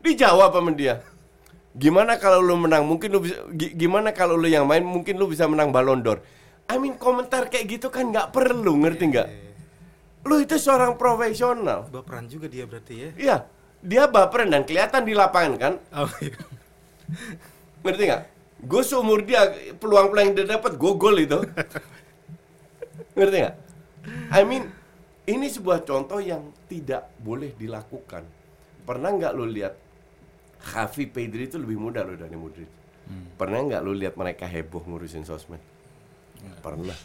Speaker 3: Dijawab sama dia. Gimana kalau lu menang? Mungkin lu bisa gi- gimana kalau lu yang main mungkin lu bisa menang Ballon d'Or. I mean komentar kayak gitu kan nggak perlu, ngerti nggak? Lu itu seorang profesional.
Speaker 1: Baperan juga dia berarti ya.
Speaker 3: Iya, dia baperan dan kelihatan di lapangan kan.
Speaker 1: Oh, iya.
Speaker 3: Ngerti nggak? Gue seumur dia peluang-peluang yang dia dapat gue gol itu. Ngerti nggak? I mean ini sebuah contoh yang tidak boleh dilakukan. Pernah nggak lo lihat Javi Pedri itu lebih muda lo dari Modric? Pernah nggak lo lihat mereka heboh ngurusin sosmed? Pernah.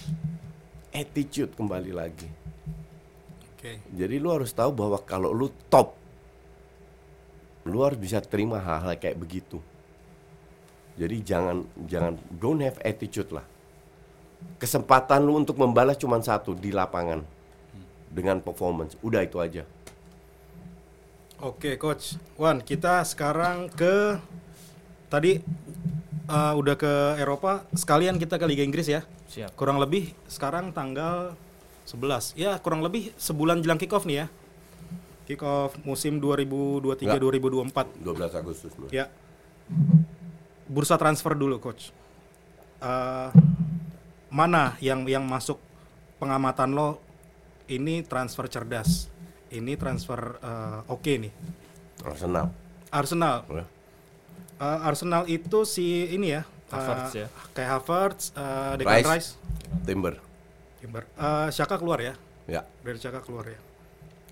Speaker 3: Attitude kembali lagi.
Speaker 1: Oke.
Speaker 3: Jadi lu harus tahu bahwa kalau lu top, lu harus bisa terima hal-hal kayak begitu. Jadi jangan jangan don't have attitude lah. Kesempatan lu untuk membalas cuma satu di lapangan dengan performance. Udah itu aja.
Speaker 1: Oke, coach. Wan, kita sekarang ke tadi eh, udah ke Eropa, sekalian kita ke Liga Inggris ya.
Speaker 2: Siap.
Speaker 1: Kurang lebih sekarang tanggal 11. Ya, kurang lebih sebulan jelang kick off nih ya. Kick off musim 2023-2024.
Speaker 3: 12 Agustus. Bro.
Speaker 1: Ya. Bursa transfer dulu, coach. Eh, mana yang yang masuk pengamatan lo ini transfer cerdas. Ini transfer eh, oke nih.
Speaker 3: Arsenal.
Speaker 1: Arsenal. Eh, Arsenal itu si ini ya.
Speaker 2: Havertz ya.
Speaker 1: Kayak Havertz, Declan
Speaker 3: Rice.
Speaker 1: Rice.
Speaker 3: Timber.
Speaker 1: Timber. Eh, Xhaka keluar ya.
Speaker 3: Ya.
Speaker 1: Dari Xhaka keluar ya.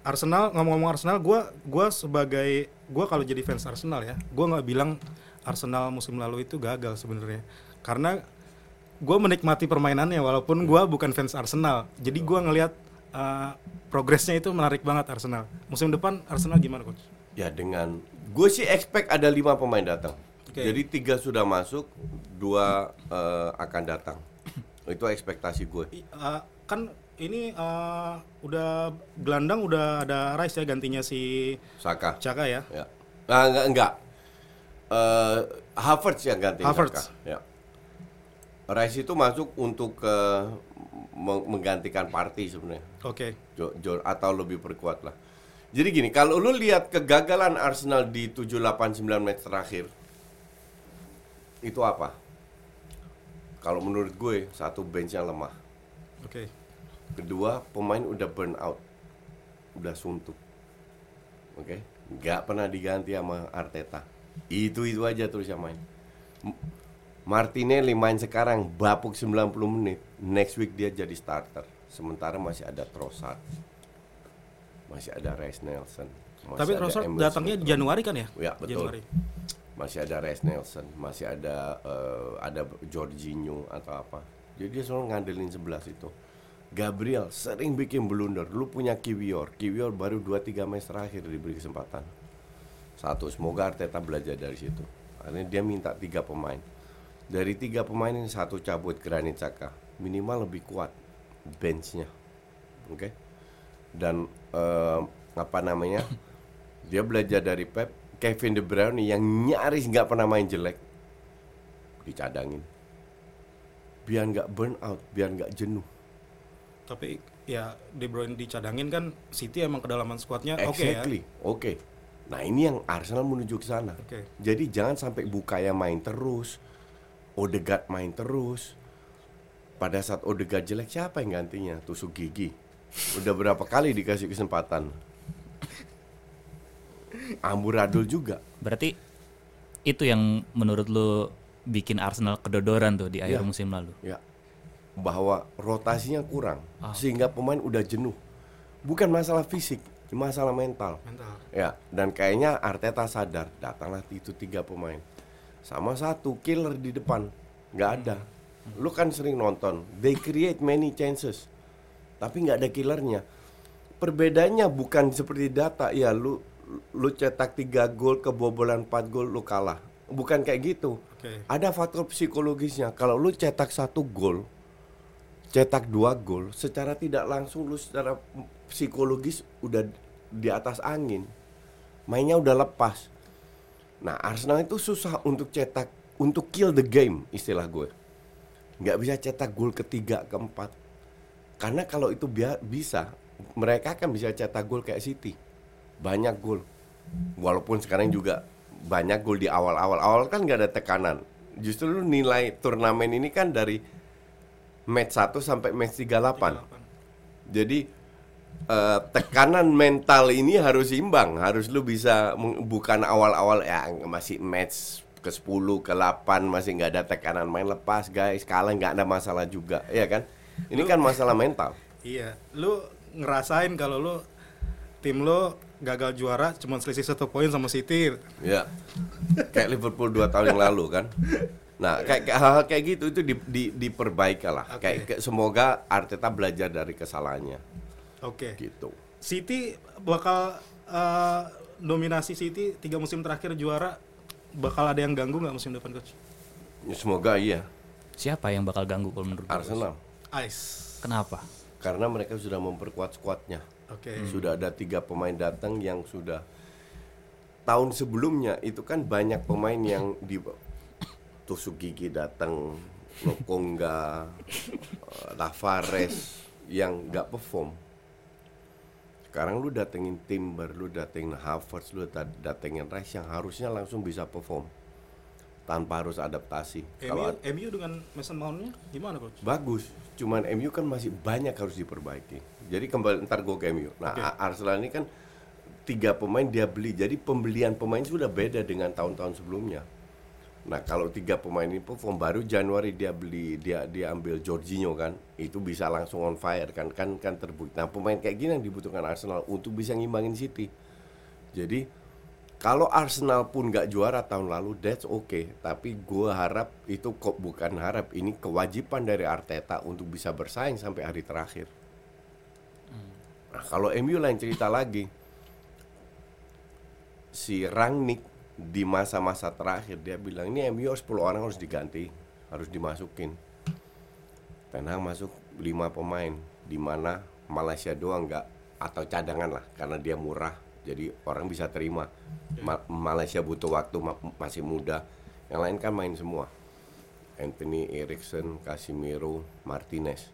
Speaker 1: Arsenal ngomong-ngomong Arsenal, gua gua sebagai gua kalau jadi fans Arsenal ya, gua nggak bilang Arsenal musim lalu itu gagal sebenarnya. Karena gua menikmati permainannya walaupun gua bukan fans Arsenal. Jadi gua ngelihat eh, progresnya itu menarik banget Arsenal. Musim depan Arsenal gimana coach?
Speaker 3: Ya dengan gue sih expect ada lima pemain datang.
Speaker 1: Oke.
Speaker 3: Jadi tiga sudah masuk, dua eh, akan datang. Itu ekspektasi gue.
Speaker 1: I- eh, kan ini eh, udah gelandang udah ada Rice ya gantinya si
Speaker 3: Saka.
Speaker 1: Xhaka ya.
Speaker 3: Ya. Nah, enggak enggak. Eh, Havertz yang ganti
Speaker 1: Havertz.
Speaker 3: Saka. Ya. Rice itu masuk untuk meng- menggantikan Party sebenarnya.
Speaker 1: Oke.
Speaker 3: Jo- atau lebih perkuat lah. Jadi gini, kalau lu lihat kegagalan Arsenal di 7 8 9 match terakhir itu apa? Kalau menurut gue, satu bench yang lemah.
Speaker 1: Oke.
Speaker 3: Kedua, pemain udah burn out. Udah suntuk. Oke? Nggak pernah diganti sama Arteta. Itu-itu aja terus yang main. Martinelli main sekarang bapuk 90 menit. Next week dia jadi starter. Sementara masih ada Trossard. Masih ada Reece Nelson. Masih
Speaker 1: Tapi Trossard datangnya. Januari kan ya?
Speaker 3: Ya, betul.
Speaker 1: Januari.
Speaker 3: Masih ada Reece Nelson, masih ada eh, ada Jorginho atau apa. Jadi dia selalu ngandelin 11 itu. Gabriel sering bikin blunder. Lu punya Kiwior. Kiwior baru 2-3 match terakhir diberi kesempatan. Satu, semoga Arteta belajar dari situ. Akhirnya dia minta tiga pemain. Dari tiga pemain ini satu cabut Granit Xhaka. Minimal lebih kuat benchnya. Oke. Dan eh, apa namanya? Dia belajar dari Pep. Kevin De Bruyne yang nyaris nggak pernah main jelek dicadangin. Biar nggak burn out, biar nggak jenuh.
Speaker 1: Tapi ya De Bruyne dicadangin kan City emang kedalaman skuadnya oke ya.
Speaker 3: Exactly. Oke. Nah, ini yang Arsenal menuju ke sana.
Speaker 1: Oke.
Speaker 3: Jadi jangan sampai Bukaya main terus, Odegaard main terus. Pada saat Odegaard jelek siapa yang gantinya? Tusuk gigi. Udah berapa kali dikasih kesempatan? Amburadul juga.
Speaker 2: Berarti itu yang menurut lu bikin Arsenal kedodoran tuh di akhir
Speaker 3: Ya.
Speaker 2: musim lalu.
Speaker 3: Ya. Bahwa rotasinya kurang
Speaker 2: Ah.
Speaker 3: sehingga pemain udah jenuh. Bukan masalah fisik, masalah mental.
Speaker 1: Mental.
Speaker 3: Ya, dan kayaknya Arteta sadar, datanglah itu tiga pemain. Sama satu killer di depan, nggak ada. Lu kan sering nonton, they create many chances, tapi nggak ada killernya. Perbedaannya bukan seperti data, ya lu lu cetak tiga gol kebobolan 4 gol lu kalah. Bukan kayak gitu.
Speaker 1: Oke.
Speaker 3: Ada faktor psikologisnya. Kalau lu cetak satu gol, cetak dua gol, secara tidak langsung lu secara psikologis udah di atas angin. Mainnya udah lepas. Nah, Arsenal itu susah untuk cetak, untuk kill the game istilah gue. Nggak bisa cetak gol ketiga, keempat. Karena kalau itu bisa, mereka akan bisa cetak gol kayak City. Banyak gol. Walaupun sekarang juga banyak gol di awal-awal. Awal kan nggak ada tekanan. Justru lu nilai turnamen ini kan dari match 1 sampai match 38. Jadi eh, tekanan mental ini harus imbang, harus lu bisa bukan awal-awal ya masih match ke 10 ke 8 masih nggak ada tekanan main lepas guys, kalah nggak ada masalah juga, ya kan? Ini kan masalah mental.
Speaker 1: Iya, lu ngerasain kalau lu tim lu gagal juara cuma selisih satu poin sama City.
Speaker 3: Ya. Kayak Liverpool dua tahun yang lalu kan. Nah, kayak kayak hal-hal kayak gitu itu di, di, diperbaiki lah.
Speaker 1: Oke.
Speaker 3: Kayak, kayak semoga Arteta belajar dari kesalahannya
Speaker 1: Oke.
Speaker 3: gitu.
Speaker 1: City bakal eh, dominasi City tiga musim terakhir juara bakal ada yang ganggu nggak musim depan coach?
Speaker 3: Ya, semoga iya.
Speaker 2: Siapa yang bakal ganggu kalau menurut?
Speaker 3: Arsenal
Speaker 1: Ice.
Speaker 2: Kenapa?
Speaker 3: karena mereka sudah memperkuat skuadnya.
Speaker 1: Oke.
Speaker 3: Sudah ada tiga pemain datang yang sudah tahun sebelumnya itu kan banyak pemain yang di tusuk gigi datang, Lokonga, eh, Tavares yang nggak perform. Sekarang lu datengin Timber, lu datengin Havertz, lu dat- datengin Rice yang harusnya langsung bisa perform tanpa harus adaptasi.
Speaker 1: MU, MU dengan Mason Mount-nya gimana coach?
Speaker 3: Bagus, cuman MU kan masih banyak harus diperbaiki. Jadi kembali ntar gue ke MU. Nah
Speaker 1: Oke.
Speaker 3: A- Arsenal ini kan tiga pemain dia beli, jadi pembelian pemain sudah beda dengan tahun-tahun sebelumnya. Nah kalau tiga pemain ini perform baru Januari dia beli dia dia ambil Jorginho kan, itu bisa langsung on fire kan kan kan terbukti. Nah pemain kayak gini yang dibutuhkan Arsenal untuk bisa ngimbangin City. Jadi kalau Arsenal pun nggak juara tahun lalu, that's okay. Tapi gue harap itu kok bukan harap, ini kewajiban dari Arteta untuk bisa bersaing sampai hari terakhir. Nah, kalau MU lain cerita lagi, si Rangnick di masa-masa terakhir dia bilang ini MU harus 10 orang harus diganti, harus dimasukin. Ten Hag masuk 5 pemain, di mana Malaysia doang nggak atau cadangan lah karena dia murah, jadi orang bisa terima. Ma- Malaysia butuh waktu ma- masih muda, yang lain kan main semua. Anthony Eriksen, Casemiro, Martinez.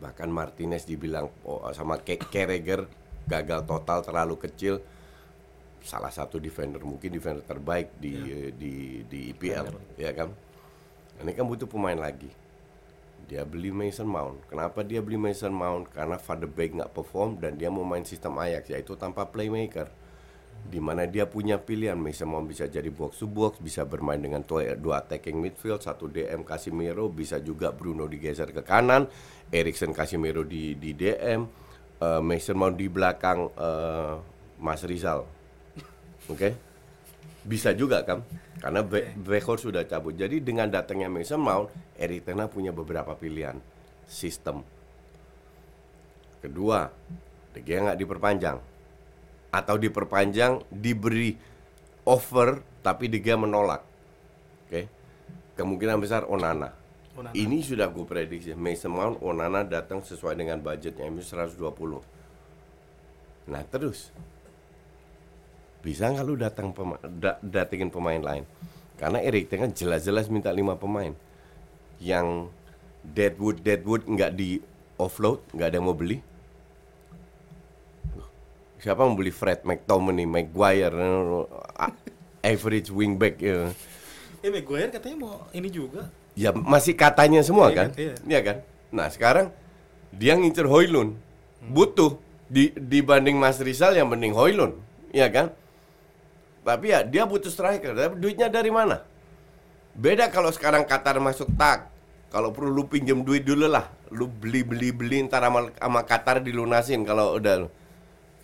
Speaker 3: Bahkan Martinez dibilang oh, sama Ke Carragher gagal total terlalu kecil. Salah satu defender mungkin defender terbaik di di di IPL, ya kan? Ini kan butuh pemain lagi. Dia beli Mason Mount. Kenapa dia beli Mason Mount? Karena Van de Beek nggak perform dan dia mau main sistem Ajax yaitu tanpa playmaker. Di mana dia punya pilihan Mason Mount bisa jadi box to box, bisa bermain dengan dua, attacking midfield, satu DM Casemiro, bisa juga Bruno digeser ke kanan, Eriksen Casemiro di di DM, eh, Mason Mount di belakang eh, Mas Rizal. Oke. Bisa juga kan? Karena Weghorst sudah cabut. Jadi dengan datangnya Mason Mount, Erik Ten Hag punya beberapa pilihan sistem. Kedua, De Gea nggak diperpanjang. Atau diperpanjang diberi offer tapi De Gea menolak. Oke. Kemungkinan besar Onana.
Speaker 1: Onana.
Speaker 3: Ini sudah gue prediksi. Mason Mount, Onana datang sesuai dengan budgetnya MU 120. Nah, terus bisa nggak lu datang pema- da- datengin pemain lain? Karena Erik Ten Hag jelas-jelas minta lima pemain. Yang Deadwood Deadwood nggak di offload nggak ada yang mau beli. Siapa mau beli Fred McTominay Maguire a- average wingback ya.
Speaker 1: Eh Maguire katanya mau ini juga.
Speaker 3: ya masih katanya semua
Speaker 1: Iya
Speaker 3: kan?
Speaker 1: kan, iya.
Speaker 3: Iya kan? Nah sekarang dia ngincer Hoylun butuh di dibanding Mas Rizal yang mending Hoylun Iya kan tapi ya dia butuh striker. Tapi duitnya dari mana? Beda kalau sekarang Qatar masuk tak. Kalau perlu lu pinjam duit dulu lah. Lu beli beli beli ntar sama, sama Qatar dilunasin kalau udah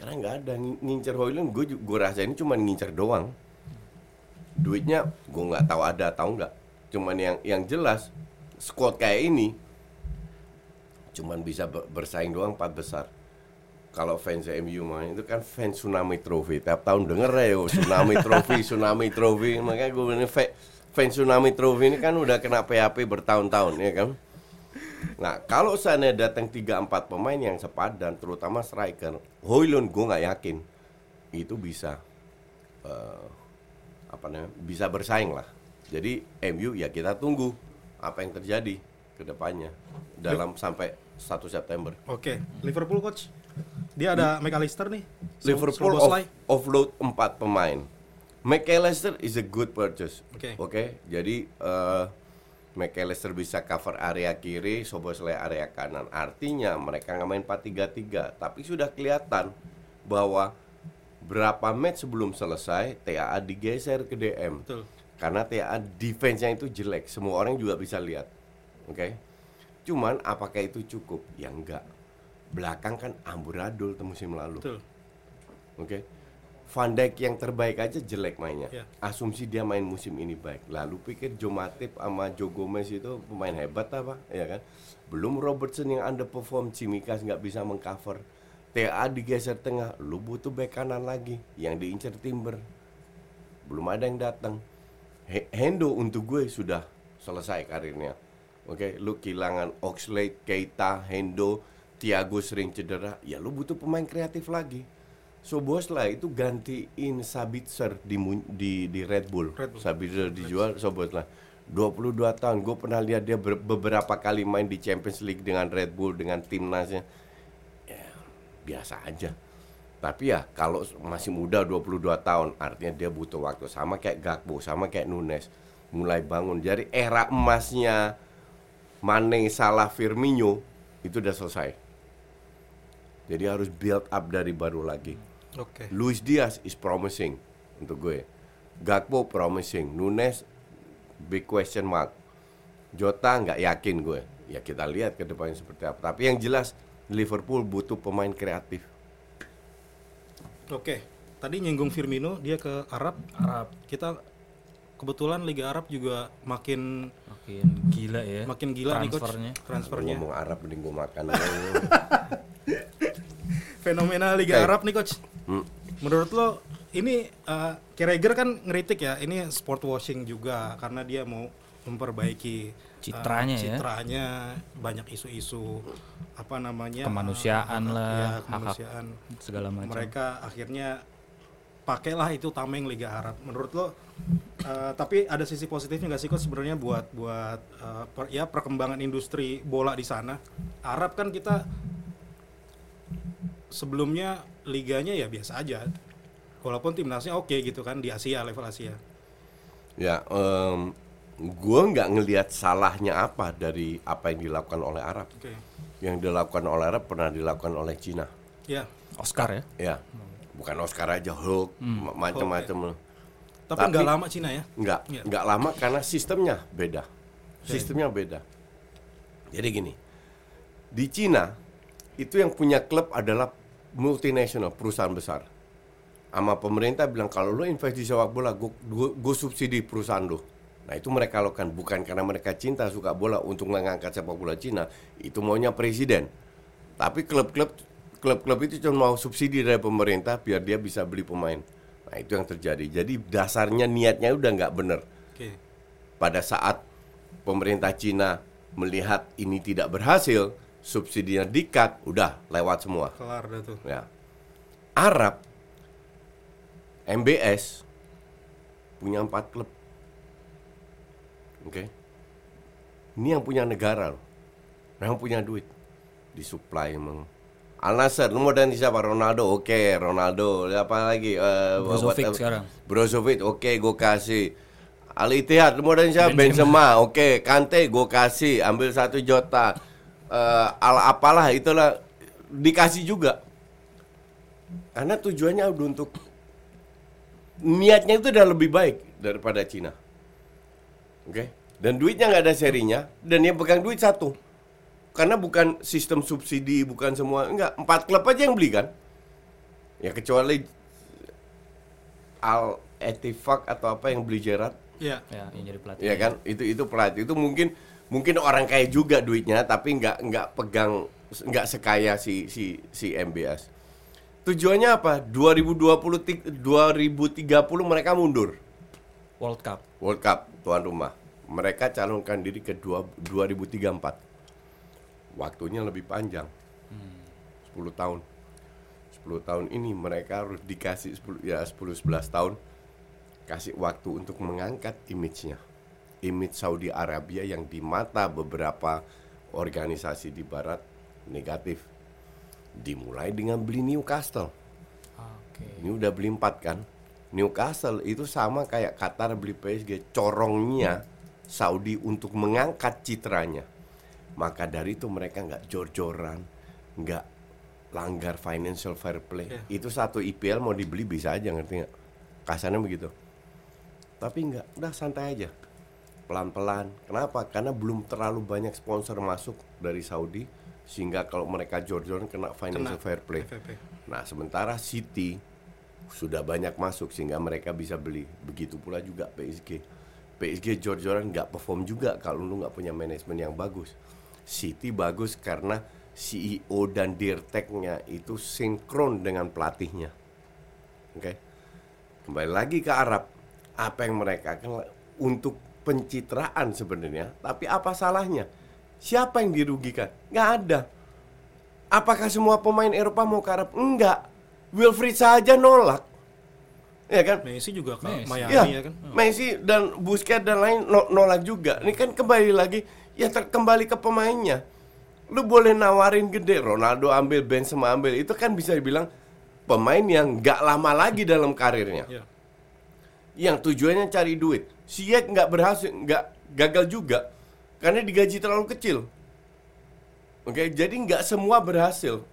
Speaker 3: karena nggak ada. Ngin- ngincer Hoylun gue gue rasa ini cuma ngincer doang. Duitnya gue nggak tahu ada atau enggak cuman yang yang jelas squad kayak ini cuman bisa ber- bersaing doang empat besar kalau fans MU main itu kan fans tsunami trophy tiap tahun denger ya yo tsunami trophy tsunami trophy makanya gue bilang fa- fans tsunami trophy ini kan udah kena PHP bertahun-tahun ya kan nah kalau seandainya datang 3-4 pemain yang sepadan terutama striker Hoylund gue nggak yakin itu bisa eh, apa namanya bisa bersaing lah. Jadi MU ya kita tunggu apa yang terjadi ke depannya dalam sampai 1 September.
Speaker 1: Oke, Liverpool coach. Dia ada McAllister nih.
Speaker 3: Liverpool off, offload 4 pemain. McAllister is a good purchase.
Speaker 1: Oke.
Speaker 3: Oke, jadi eh, McAllister bisa cover area kiri, Soboslai area kanan. Artinya mereka nggak main 4-3-3, tapi sudah kelihatan bahwa berapa match sebelum selesai TAA digeser ke DM.
Speaker 1: Betul.
Speaker 3: Karena TAA defense-nya itu jelek, semua orang juga bisa lihat. Oke. Cuman apakah itu cukup? Ya enggak. Belakang kan amburadul musim lalu. Oke. Van Dijk yang terbaik aja jelek mainnya.
Speaker 1: Ya.
Speaker 3: Asumsi dia main musim ini baik. Lalu pikir Joe Matip sama Joe Gomez itu pemain hebat apa? Ya kan? Belum Robertson yang underperform, Cimikas nggak bisa mengcover. TA digeser tengah, lu butuh bek kanan lagi yang diincar Timber. Belum ada yang datang. He- Hendo untuk gue sudah selesai karirnya. Oke, lu kehilangan Oxlade, Keita, Hendo, Thiago sering cedera, ya lu butuh pemain kreatif lagi. So bos lah itu gantiin Sabitzer di di di Red Bull.
Speaker 1: Red Bull.
Speaker 3: Sabitzer dijual so bos lah. 22 tahun gue pernah lihat dia ber- beberapa kali main di Champions League dengan Red Bull dengan timnasnya. Ya, biasa aja. Tapi ya kalau masih muda 22 tahun artinya dia butuh waktu sama kayak Gakpo, sama kayak Nunes mulai bangun. Jadi era emasnya Mane, Salah, Firmino itu udah selesai. Jadi harus build up dari baru lagi.
Speaker 1: Oke.
Speaker 3: Luis Diaz is promising untuk gue. Gakpo promising, Nunes big question mark. Jota nggak yakin gue. Ya kita lihat ke depannya seperti apa. Tapi yang jelas Liverpool butuh pemain kreatif.
Speaker 1: Oke. Tadi nyinggung Firmino, dia ke Arab. Arab. Kita kebetulan Liga Arab juga makin
Speaker 2: Makin gila ya.
Speaker 1: makin gila nih coach
Speaker 2: transfernya.
Speaker 1: transfernya.
Speaker 3: Ngomong Arab mending gue makan.
Speaker 1: Fenomena Liga. Arab nih coach.
Speaker 3: Hmm.
Speaker 1: Menurut lo ini uh, Carragher kan ngeritik ya, ini sport washing juga karena dia mau memperbaiki uh,
Speaker 2: Citranya ya.
Speaker 1: citranya banyak isu-isu apa namanya
Speaker 2: Kemanusiaan
Speaker 1: uh,
Speaker 2: lah,
Speaker 1: ya, kemanusiaan.
Speaker 2: segala macam.
Speaker 1: Mereka akhirnya pakailah itu tameng Liga Arab. Menurut lo uh, tapi ada sisi positifnya nggak sih coach sebenarnya buat buat uh, per- ya perkembangan industri bola di sana. Arab kan kita sebelumnya liganya ya biasa aja. Walaupun timnasnya oke gitu kan di Asia level Asia.
Speaker 3: ya, em, gue nggak ngelihat salahnya apa dari apa yang dilakukan oleh Arab.
Speaker 1: Oke.
Speaker 3: Yang dilakukan oleh Arab pernah dilakukan oleh Cina.
Speaker 1: Ya.
Speaker 2: Oscar ya.
Speaker 3: Ya, bukan Oscar aja, Hulk, ma- macam-macam.
Speaker 1: Tapi
Speaker 3: Tapi-
Speaker 1: nggak lama Cina ya.
Speaker 3: Nggak, nggak lama karena sistemnya beda. Sistemnya beda. Jadi gini, di Cina itu yang punya klub adalah multinasional, perusahaan besar. Sama pemerintah bilang kalau lo invest di sepak bola, gue subsidi perusahaan lo. Nah itu mereka lakukan bukan karena mereka cinta suka bola untuk mengangkat sepak bola Cina, itu maunya presiden. Tapi klub-klub klub-klub itu cuma mau subsidi dari pemerintah biar dia bisa beli pemain. Nah itu yang terjadi. Jadi dasarnya niatnya udah nggak bener.
Speaker 1: Oke.
Speaker 3: Pada saat pemerintah Cina melihat ini tidak berhasil, subsidinya dikat, udah lewat semua.
Speaker 1: Kelar dah tuh.
Speaker 3: Ya. Arab MBS punya empat klub. Oke. Ini yang punya negara loh. Yang punya duit. Disuplai emang. Al Nassr, lu mau ganti siapa? Ronaldo, oke, Ronaldo. Apa lagi? Eh,
Speaker 2: Brozovic
Speaker 3: what-
Speaker 2: sekarang.
Speaker 3: Brozovic, oke, gue kasih. Al Ittihad, lu mau ganti siapa? Benzema, oke. Kante, gue kasih. Ambil satu juta. Eh, al apalah, itulah dikasih juga. Karena tujuannya udah untuk niatnya itu udah lebih baik daripada Cina. Oke. Dan duitnya nggak ada serinya dan yang pegang duit satu. Karena bukan sistem subsidi, bukan semua enggak, empat klub aja yang beli kan. Ya kecuali Al Etifak atau apa yang beli Gerrard,
Speaker 1: Ya.
Speaker 2: Ya, yang jadi pelatih.
Speaker 3: ya kan? Itu itu pelatih itu mungkin mungkin orang kaya juga duitnya tapi nggak nggak pegang nggak sekaya si si si MBS. Tujuannya apa? 2020 ti- 2030 mereka mundur.
Speaker 2: World Cup.
Speaker 3: World Cup tuan rumah. Mereka calonkan diri ke dua- 2034. Waktunya lebih panjang. 10 tahun. 10 tahun ini mereka harus dikasih 10 ya 10 11 tahun kasih waktu untuk mengangkat image-nya. Image Saudi Arabia yang di mata beberapa organisasi di barat negatif. Dimulai dengan beli Newcastle.
Speaker 2: Oke.
Speaker 3: Ini udah beli empat kan. Newcastle itu sama kayak Qatar beli PSG. Corongnya Saudi untuk mengangkat citranya. Maka dari itu mereka nggak jor-joran, nggak langgar financial fair play.
Speaker 1: Iya.
Speaker 3: Itu satu IPL mau dibeli bisa aja ngerti nggak? Kasarnya begitu. Tapi nggak, udah santai aja. Pelan-pelan. Kenapa? Karena belum terlalu banyak sponsor masuk dari Saudi sehingga kalau mereka jor-joran kena financial
Speaker 1: Kena
Speaker 3: fair play.
Speaker 1: FFP.
Speaker 3: Nah, sementara City sudah banyak masuk sehingga mereka bisa beli. Begitu pula juga PSG. PSG jor-joran nggak perform juga kalau lu nggak punya manajemen yang bagus. City bagus karena CEO dan dirteknya itu sinkron dengan pelatihnya. Oke. Kembali lagi ke Arab. Apa yang mereka kan untuk pencitraan sebenarnya, tapi apa salahnya? Siapa yang dirugikan? Nggak ada. Apakah semua pemain Eropa mau ke Arab? Enggak. Wilfried saja nolak. Ya kan?
Speaker 1: Messi juga ke
Speaker 2: Messi.
Speaker 1: Miami
Speaker 3: Ya,
Speaker 1: ya kan.
Speaker 3: Messi dan Busquets dan lain no- nolak juga. Ini kan kembali lagi ya ter- kembali ke pemainnya. Lu boleh nawarin gede, Ronaldo ambil, Benzema ambil. Itu kan bisa dibilang pemain yang nggak lama lagi dalam karirnya.
Speaker 1: Ya.
Speaker 3: Yang tujuannya cari duit. Ziyech nggak berhasil, nggak gagal juga karena digaji terlalu kecil. Oke, jadi nggak semua berhasil.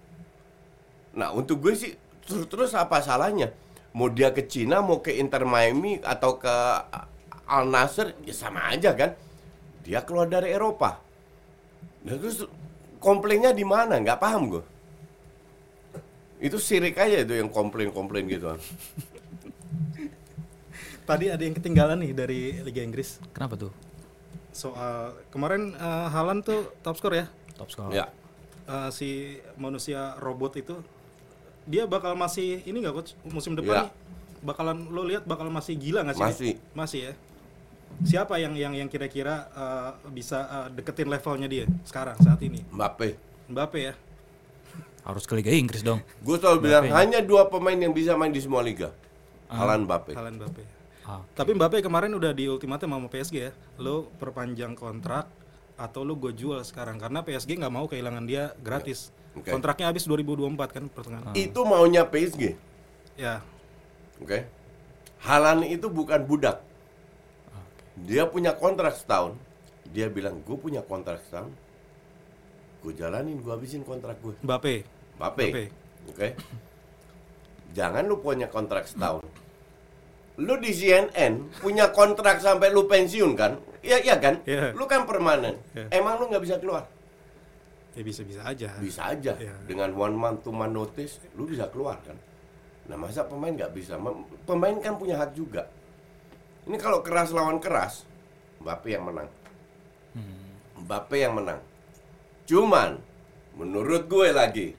Speaker 3: Nah, untuk gue sih terus, terus apa salahnya? Mau dia ke Cina, mau ke Inter Miami atau ke Al Nassr, ya sama aja kan. Dia keluar dari Eropa. Nah, terus komplainnya di mana? Nggak paham gue. Itu sirik aja itu yang komplain-komplain gitu.
Speaker 1: Tadi ada yang ketinggalan nih dari Liga Inggris
Speaker 2: Kenapa tuh?
Speaker 1: soal kemarin eh, Haaland tuh top skor ya.
Speaker 2: Top score.
Speaker 3: Ya.
Speaker 1: Eh, si manusia robot itu dia bakal masih ini nggak coach musim depan
Speaker 3: Ya.
Speaker 1: nih, bakalan lo lihat bakal masih gila nggak sih?
Speaker 3: Masih.
Speaker 1: Masih ya. Siapa yang yang yang kira-kira eh, bisa eh, deketin levelnya dia sekarang saat ini?
Speaker 3: Mbappe.
Speaker 1: Mbappe ya.
Speaker 2: Harus ke Liga Inggris dong.
Speaker 3: Gue selalu bilang hanya dua pemain yang bisa main di semua liga. Haaland Mbappe.
Speaker 1: Haaland Mbappe.
Speaker 2: Ah.
Speaker 1: Tapi Mbappe kemarin udah di ultimatum sama PSG ya. Lo perpanjang kontrak atau lo gue jual sekarang karena PSG nggak mau kehilangan dia gratis.
Speaker 3: Oke.
Speaker 1: Kontraknya habis 2024 kan pertengahan.
Speaker 3: Itu maunya PSG.
Speaker 1: Ya.
Speaker 3: Oke. Haaland itu bukan budak. Dia punya kontrak setahun. Dia bilang, gue punya kontrak setahun. Gue jalanin, gue habisin kontrak gue.
Speaker 1: Mbappe.
Speaker 3: Mbappe.
Speaker 1: Mbappe.
Speaker 3: Oke. Jangan lu punya kontrak setahun. Lu di CNN punya kontrak sampai lu pensiun kan? Iya iya kan?
Speaker 1: Iya.
Speaker 3: Lu kan permanen.
Speaker 1: Iya.
Speaker 3: Emang lu nggak bisa keluar?
Speaker 1: Ya bisa-bisa aja.
Speaker 3: Bisa aja.
Speaker 1: Iya.
Speaker 3: Dengan one month to month notice, lu bisa keluar kan? Nah masa pemain nggak bisa? Pemain kan punya hak juga. Ini kalau keras lawan keras, Mbappe yang menang. Mbappe yang menang. Cuman, menurut gue lagi,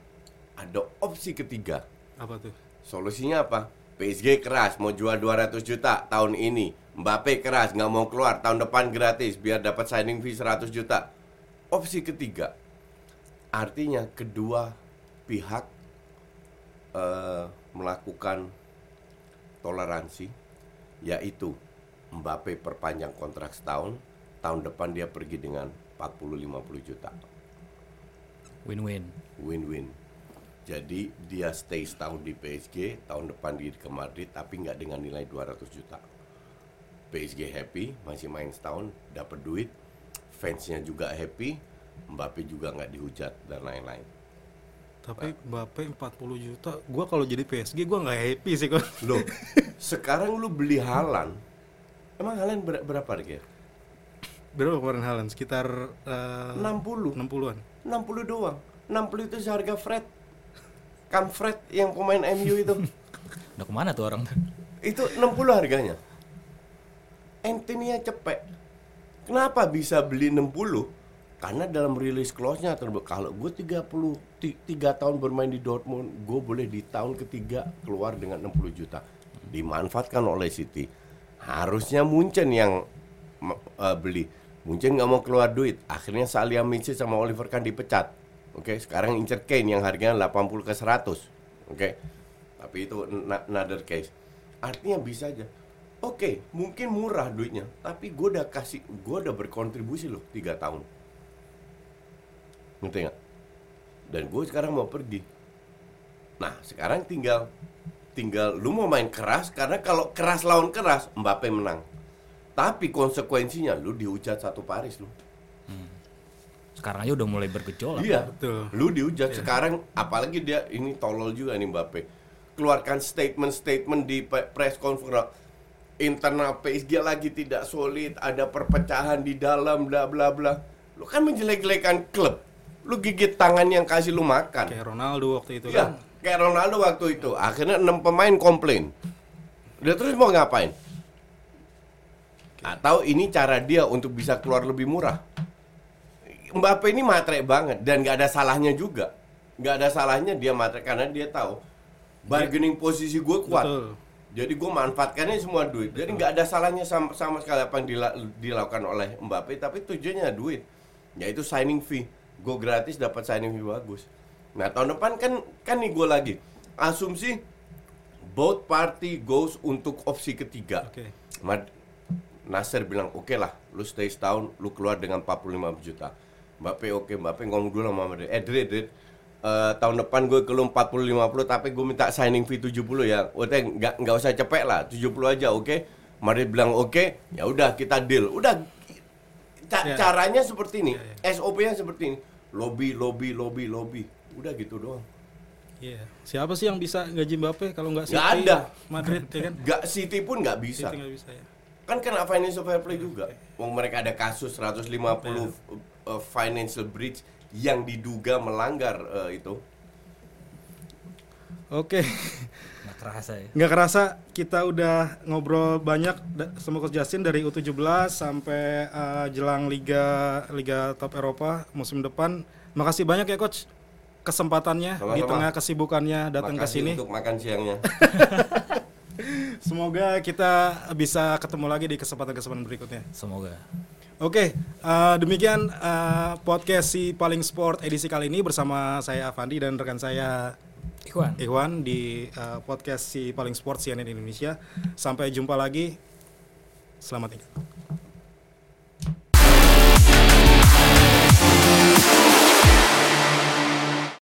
Speaker 3: ada opsi ketiga.
Speaker 1: Apa tuh?
Speaker 3: Solusinya apa? PSG keras mau jual 200 juta tahun ini. Mbappe keras nggak mau keluar tahun depan gratis biar dapat signing fee 100 juta. Opsi ketiga. Artinya kedua pihak eh, melakukan toleransi yaitu Mbappe perpanjang kontrak setahun, tahun depan dia pergi dengan 40-50 juta.
Speaker 2: Win-win.
Speaker 3: Win-win. Jadi dia stay setahun di PSG, tahun depan dia ke Madrid tapi nggak dengan nilai 200 juta. PSG happy, masih main setahun, dapat duit, fansnya juga happy, Mbappe juga nggak dihujat dan lain-lain.
Speaker 1: Tapi Mbappe 40 juta, gua kalau jadi PSG gua nggak happy sih kok.
Speaker 3: Loh, sekarang lu beli Halan, emang Halan ber- berapa harga?
Speaker 1: Berapa kemarin Haaland? Sekitar eh,
Speaker 3: 60,
Speaker 1: 60-an.
Speaker 3: 60 doang. 60 itu seharga Fred. Kam Fred yang pemain MU itu.
Speaker 2: Udah ke mana tuh orang?
Speaker 3: Itu 60 harganya. Anthony cepet. Kenapa bisa beli 60? Karena dalam release clause-nya kalau gue 30 ti- tiga tahun bermain di Dortmund, gue boleh di tahun ketiga keluar dengan 60 juta. Dimanfaatkan oleh City. Harusnya Munchen yang eh, beli. Munchen nggak mau keluar duit. Akhirnya Salihamidzic sama Oliver kan dipecat. Oke, sekarang incer Kane yang harganya 80 ke 100. Oke. Tapi itu another case. Artinya bisa aja. Oke, mungkin murah duitnya, tapi gue udah kasih, gue udah berkontribusi loh tiga tahun. Ngerti nggak? Dan gue sekarang mau pergi. Nah, sekarang tinggal, tinggal lu mau main keras karena kalau keras lawan keras, Mbappe menang. Tapi konsekuensinya lu dihujat satu Paris lu.
Speaker 2: Sekarang aja udah mulai bergejolak.
Speaker 3: Iya,
Speaker 1: betul.
Speaker 3: Lu dihujat sekarang, apalagi dia ini tolol juga nih Mbappe. Keluarkan statement-statement di press conference internal PSG lagi tidak solid, ada perpecahan di dalam, bla bla bla. Lu kan menjelek-jelekan klub. Lu gigit tangan yang kasih lu makan.
Speaker 1: Kayak Ronaldo waktu itu
Speaker 3: Iya,
Speaker 1: kan.
Speaker 3: kayak Ronaldo waktu itu. Akhirnya enam pemain komplain. Dia terus mau ngapain? Atau ini cara dia untuk bisa keluar lebih murah? Mbappe ini matre banget dan nggak ada salahnya juga. Nggak ada salahnya dia matre karena dia tahu bargaining posisi gue kuat.
Speaker 1: Betul.
Speaker 3: Jadi gue manfaatkannya semua duit. Jadi nggak ada salahnya sama, sama sekali apa yang dila- dilakukan oleh Mbappe. Tapi tujuannya duit, yaitu signing fee. Gue gratis dapat signing fee bagus. Nah tahun depan kan kan nih gue lagi asumsi both party goes untuk opsi ketiga.
Speaker 1: Oke.
Speaker 3: Mad- Nasir bilang oke lah, lu stay setahun, lu keluar dengan 45 juta. Mbappe oke, Mbappe ngomong dulu sama Madrid. Eh Dred, Dred, eh, tahun depan gue keluar 40-50 tapi gue minta signing fee 70 ya. Udah nggak nggak usah cepet lah, 70 aja oke. Madrid bilang oke, ya udah kita deal. Udah ca-
Speaker 1: Ya.
Speaker 3: caranya seperti ini, SOP-nya seperti ini. Lobby, lobby, lobby, lobby. Udah gitu doang.
Speaker 1: Iya. Siapa sih yang bisa gaji Mbappe kalau nggak City,
Speaker 3: ada.
Speaker 1: Madrid ya kan?
Speaker 3: Gak City pun nggak bisa.
Speaker 1: City nggak bisa ya.
Speaker 3: kan kena financial fair play juga. Wong mereka ada kasus 150 uh, financial breach yang diduga melanggar uh, itu.
Speaker 1: Oke.
Speaker 2: Nggak kerasa ya.
Speaker 1: Nggak kerasa kita udah ngobrol banyak sama Coach Justin dari U17 sampai uh, jelang Liga Liga Top Eropa musim depan. Makasih banyak ya Coach kesempatannya di
Speaker 3: Sama-sama.
Speaker 1: tengah kesibukannya datang ke sini.
Speaker 3: untuk makan siangnya.
Speaker 1: Semoga kita bisa ketemu lagi di kesempatan-kesempatan berikutnya.
Speaker 2: Semoga.
Speaker 1: Oke, eh, demikian eh, podcast si Paling Sport edisi kali ini bersama saya Avandi dan rekan saya
Speaker 2: Ikhwan.
Speaker 1: Ikhwan di eh, podcast si Paling Sport CNN Indonesia. Sampai jumpa lagi. Selamat tinggal.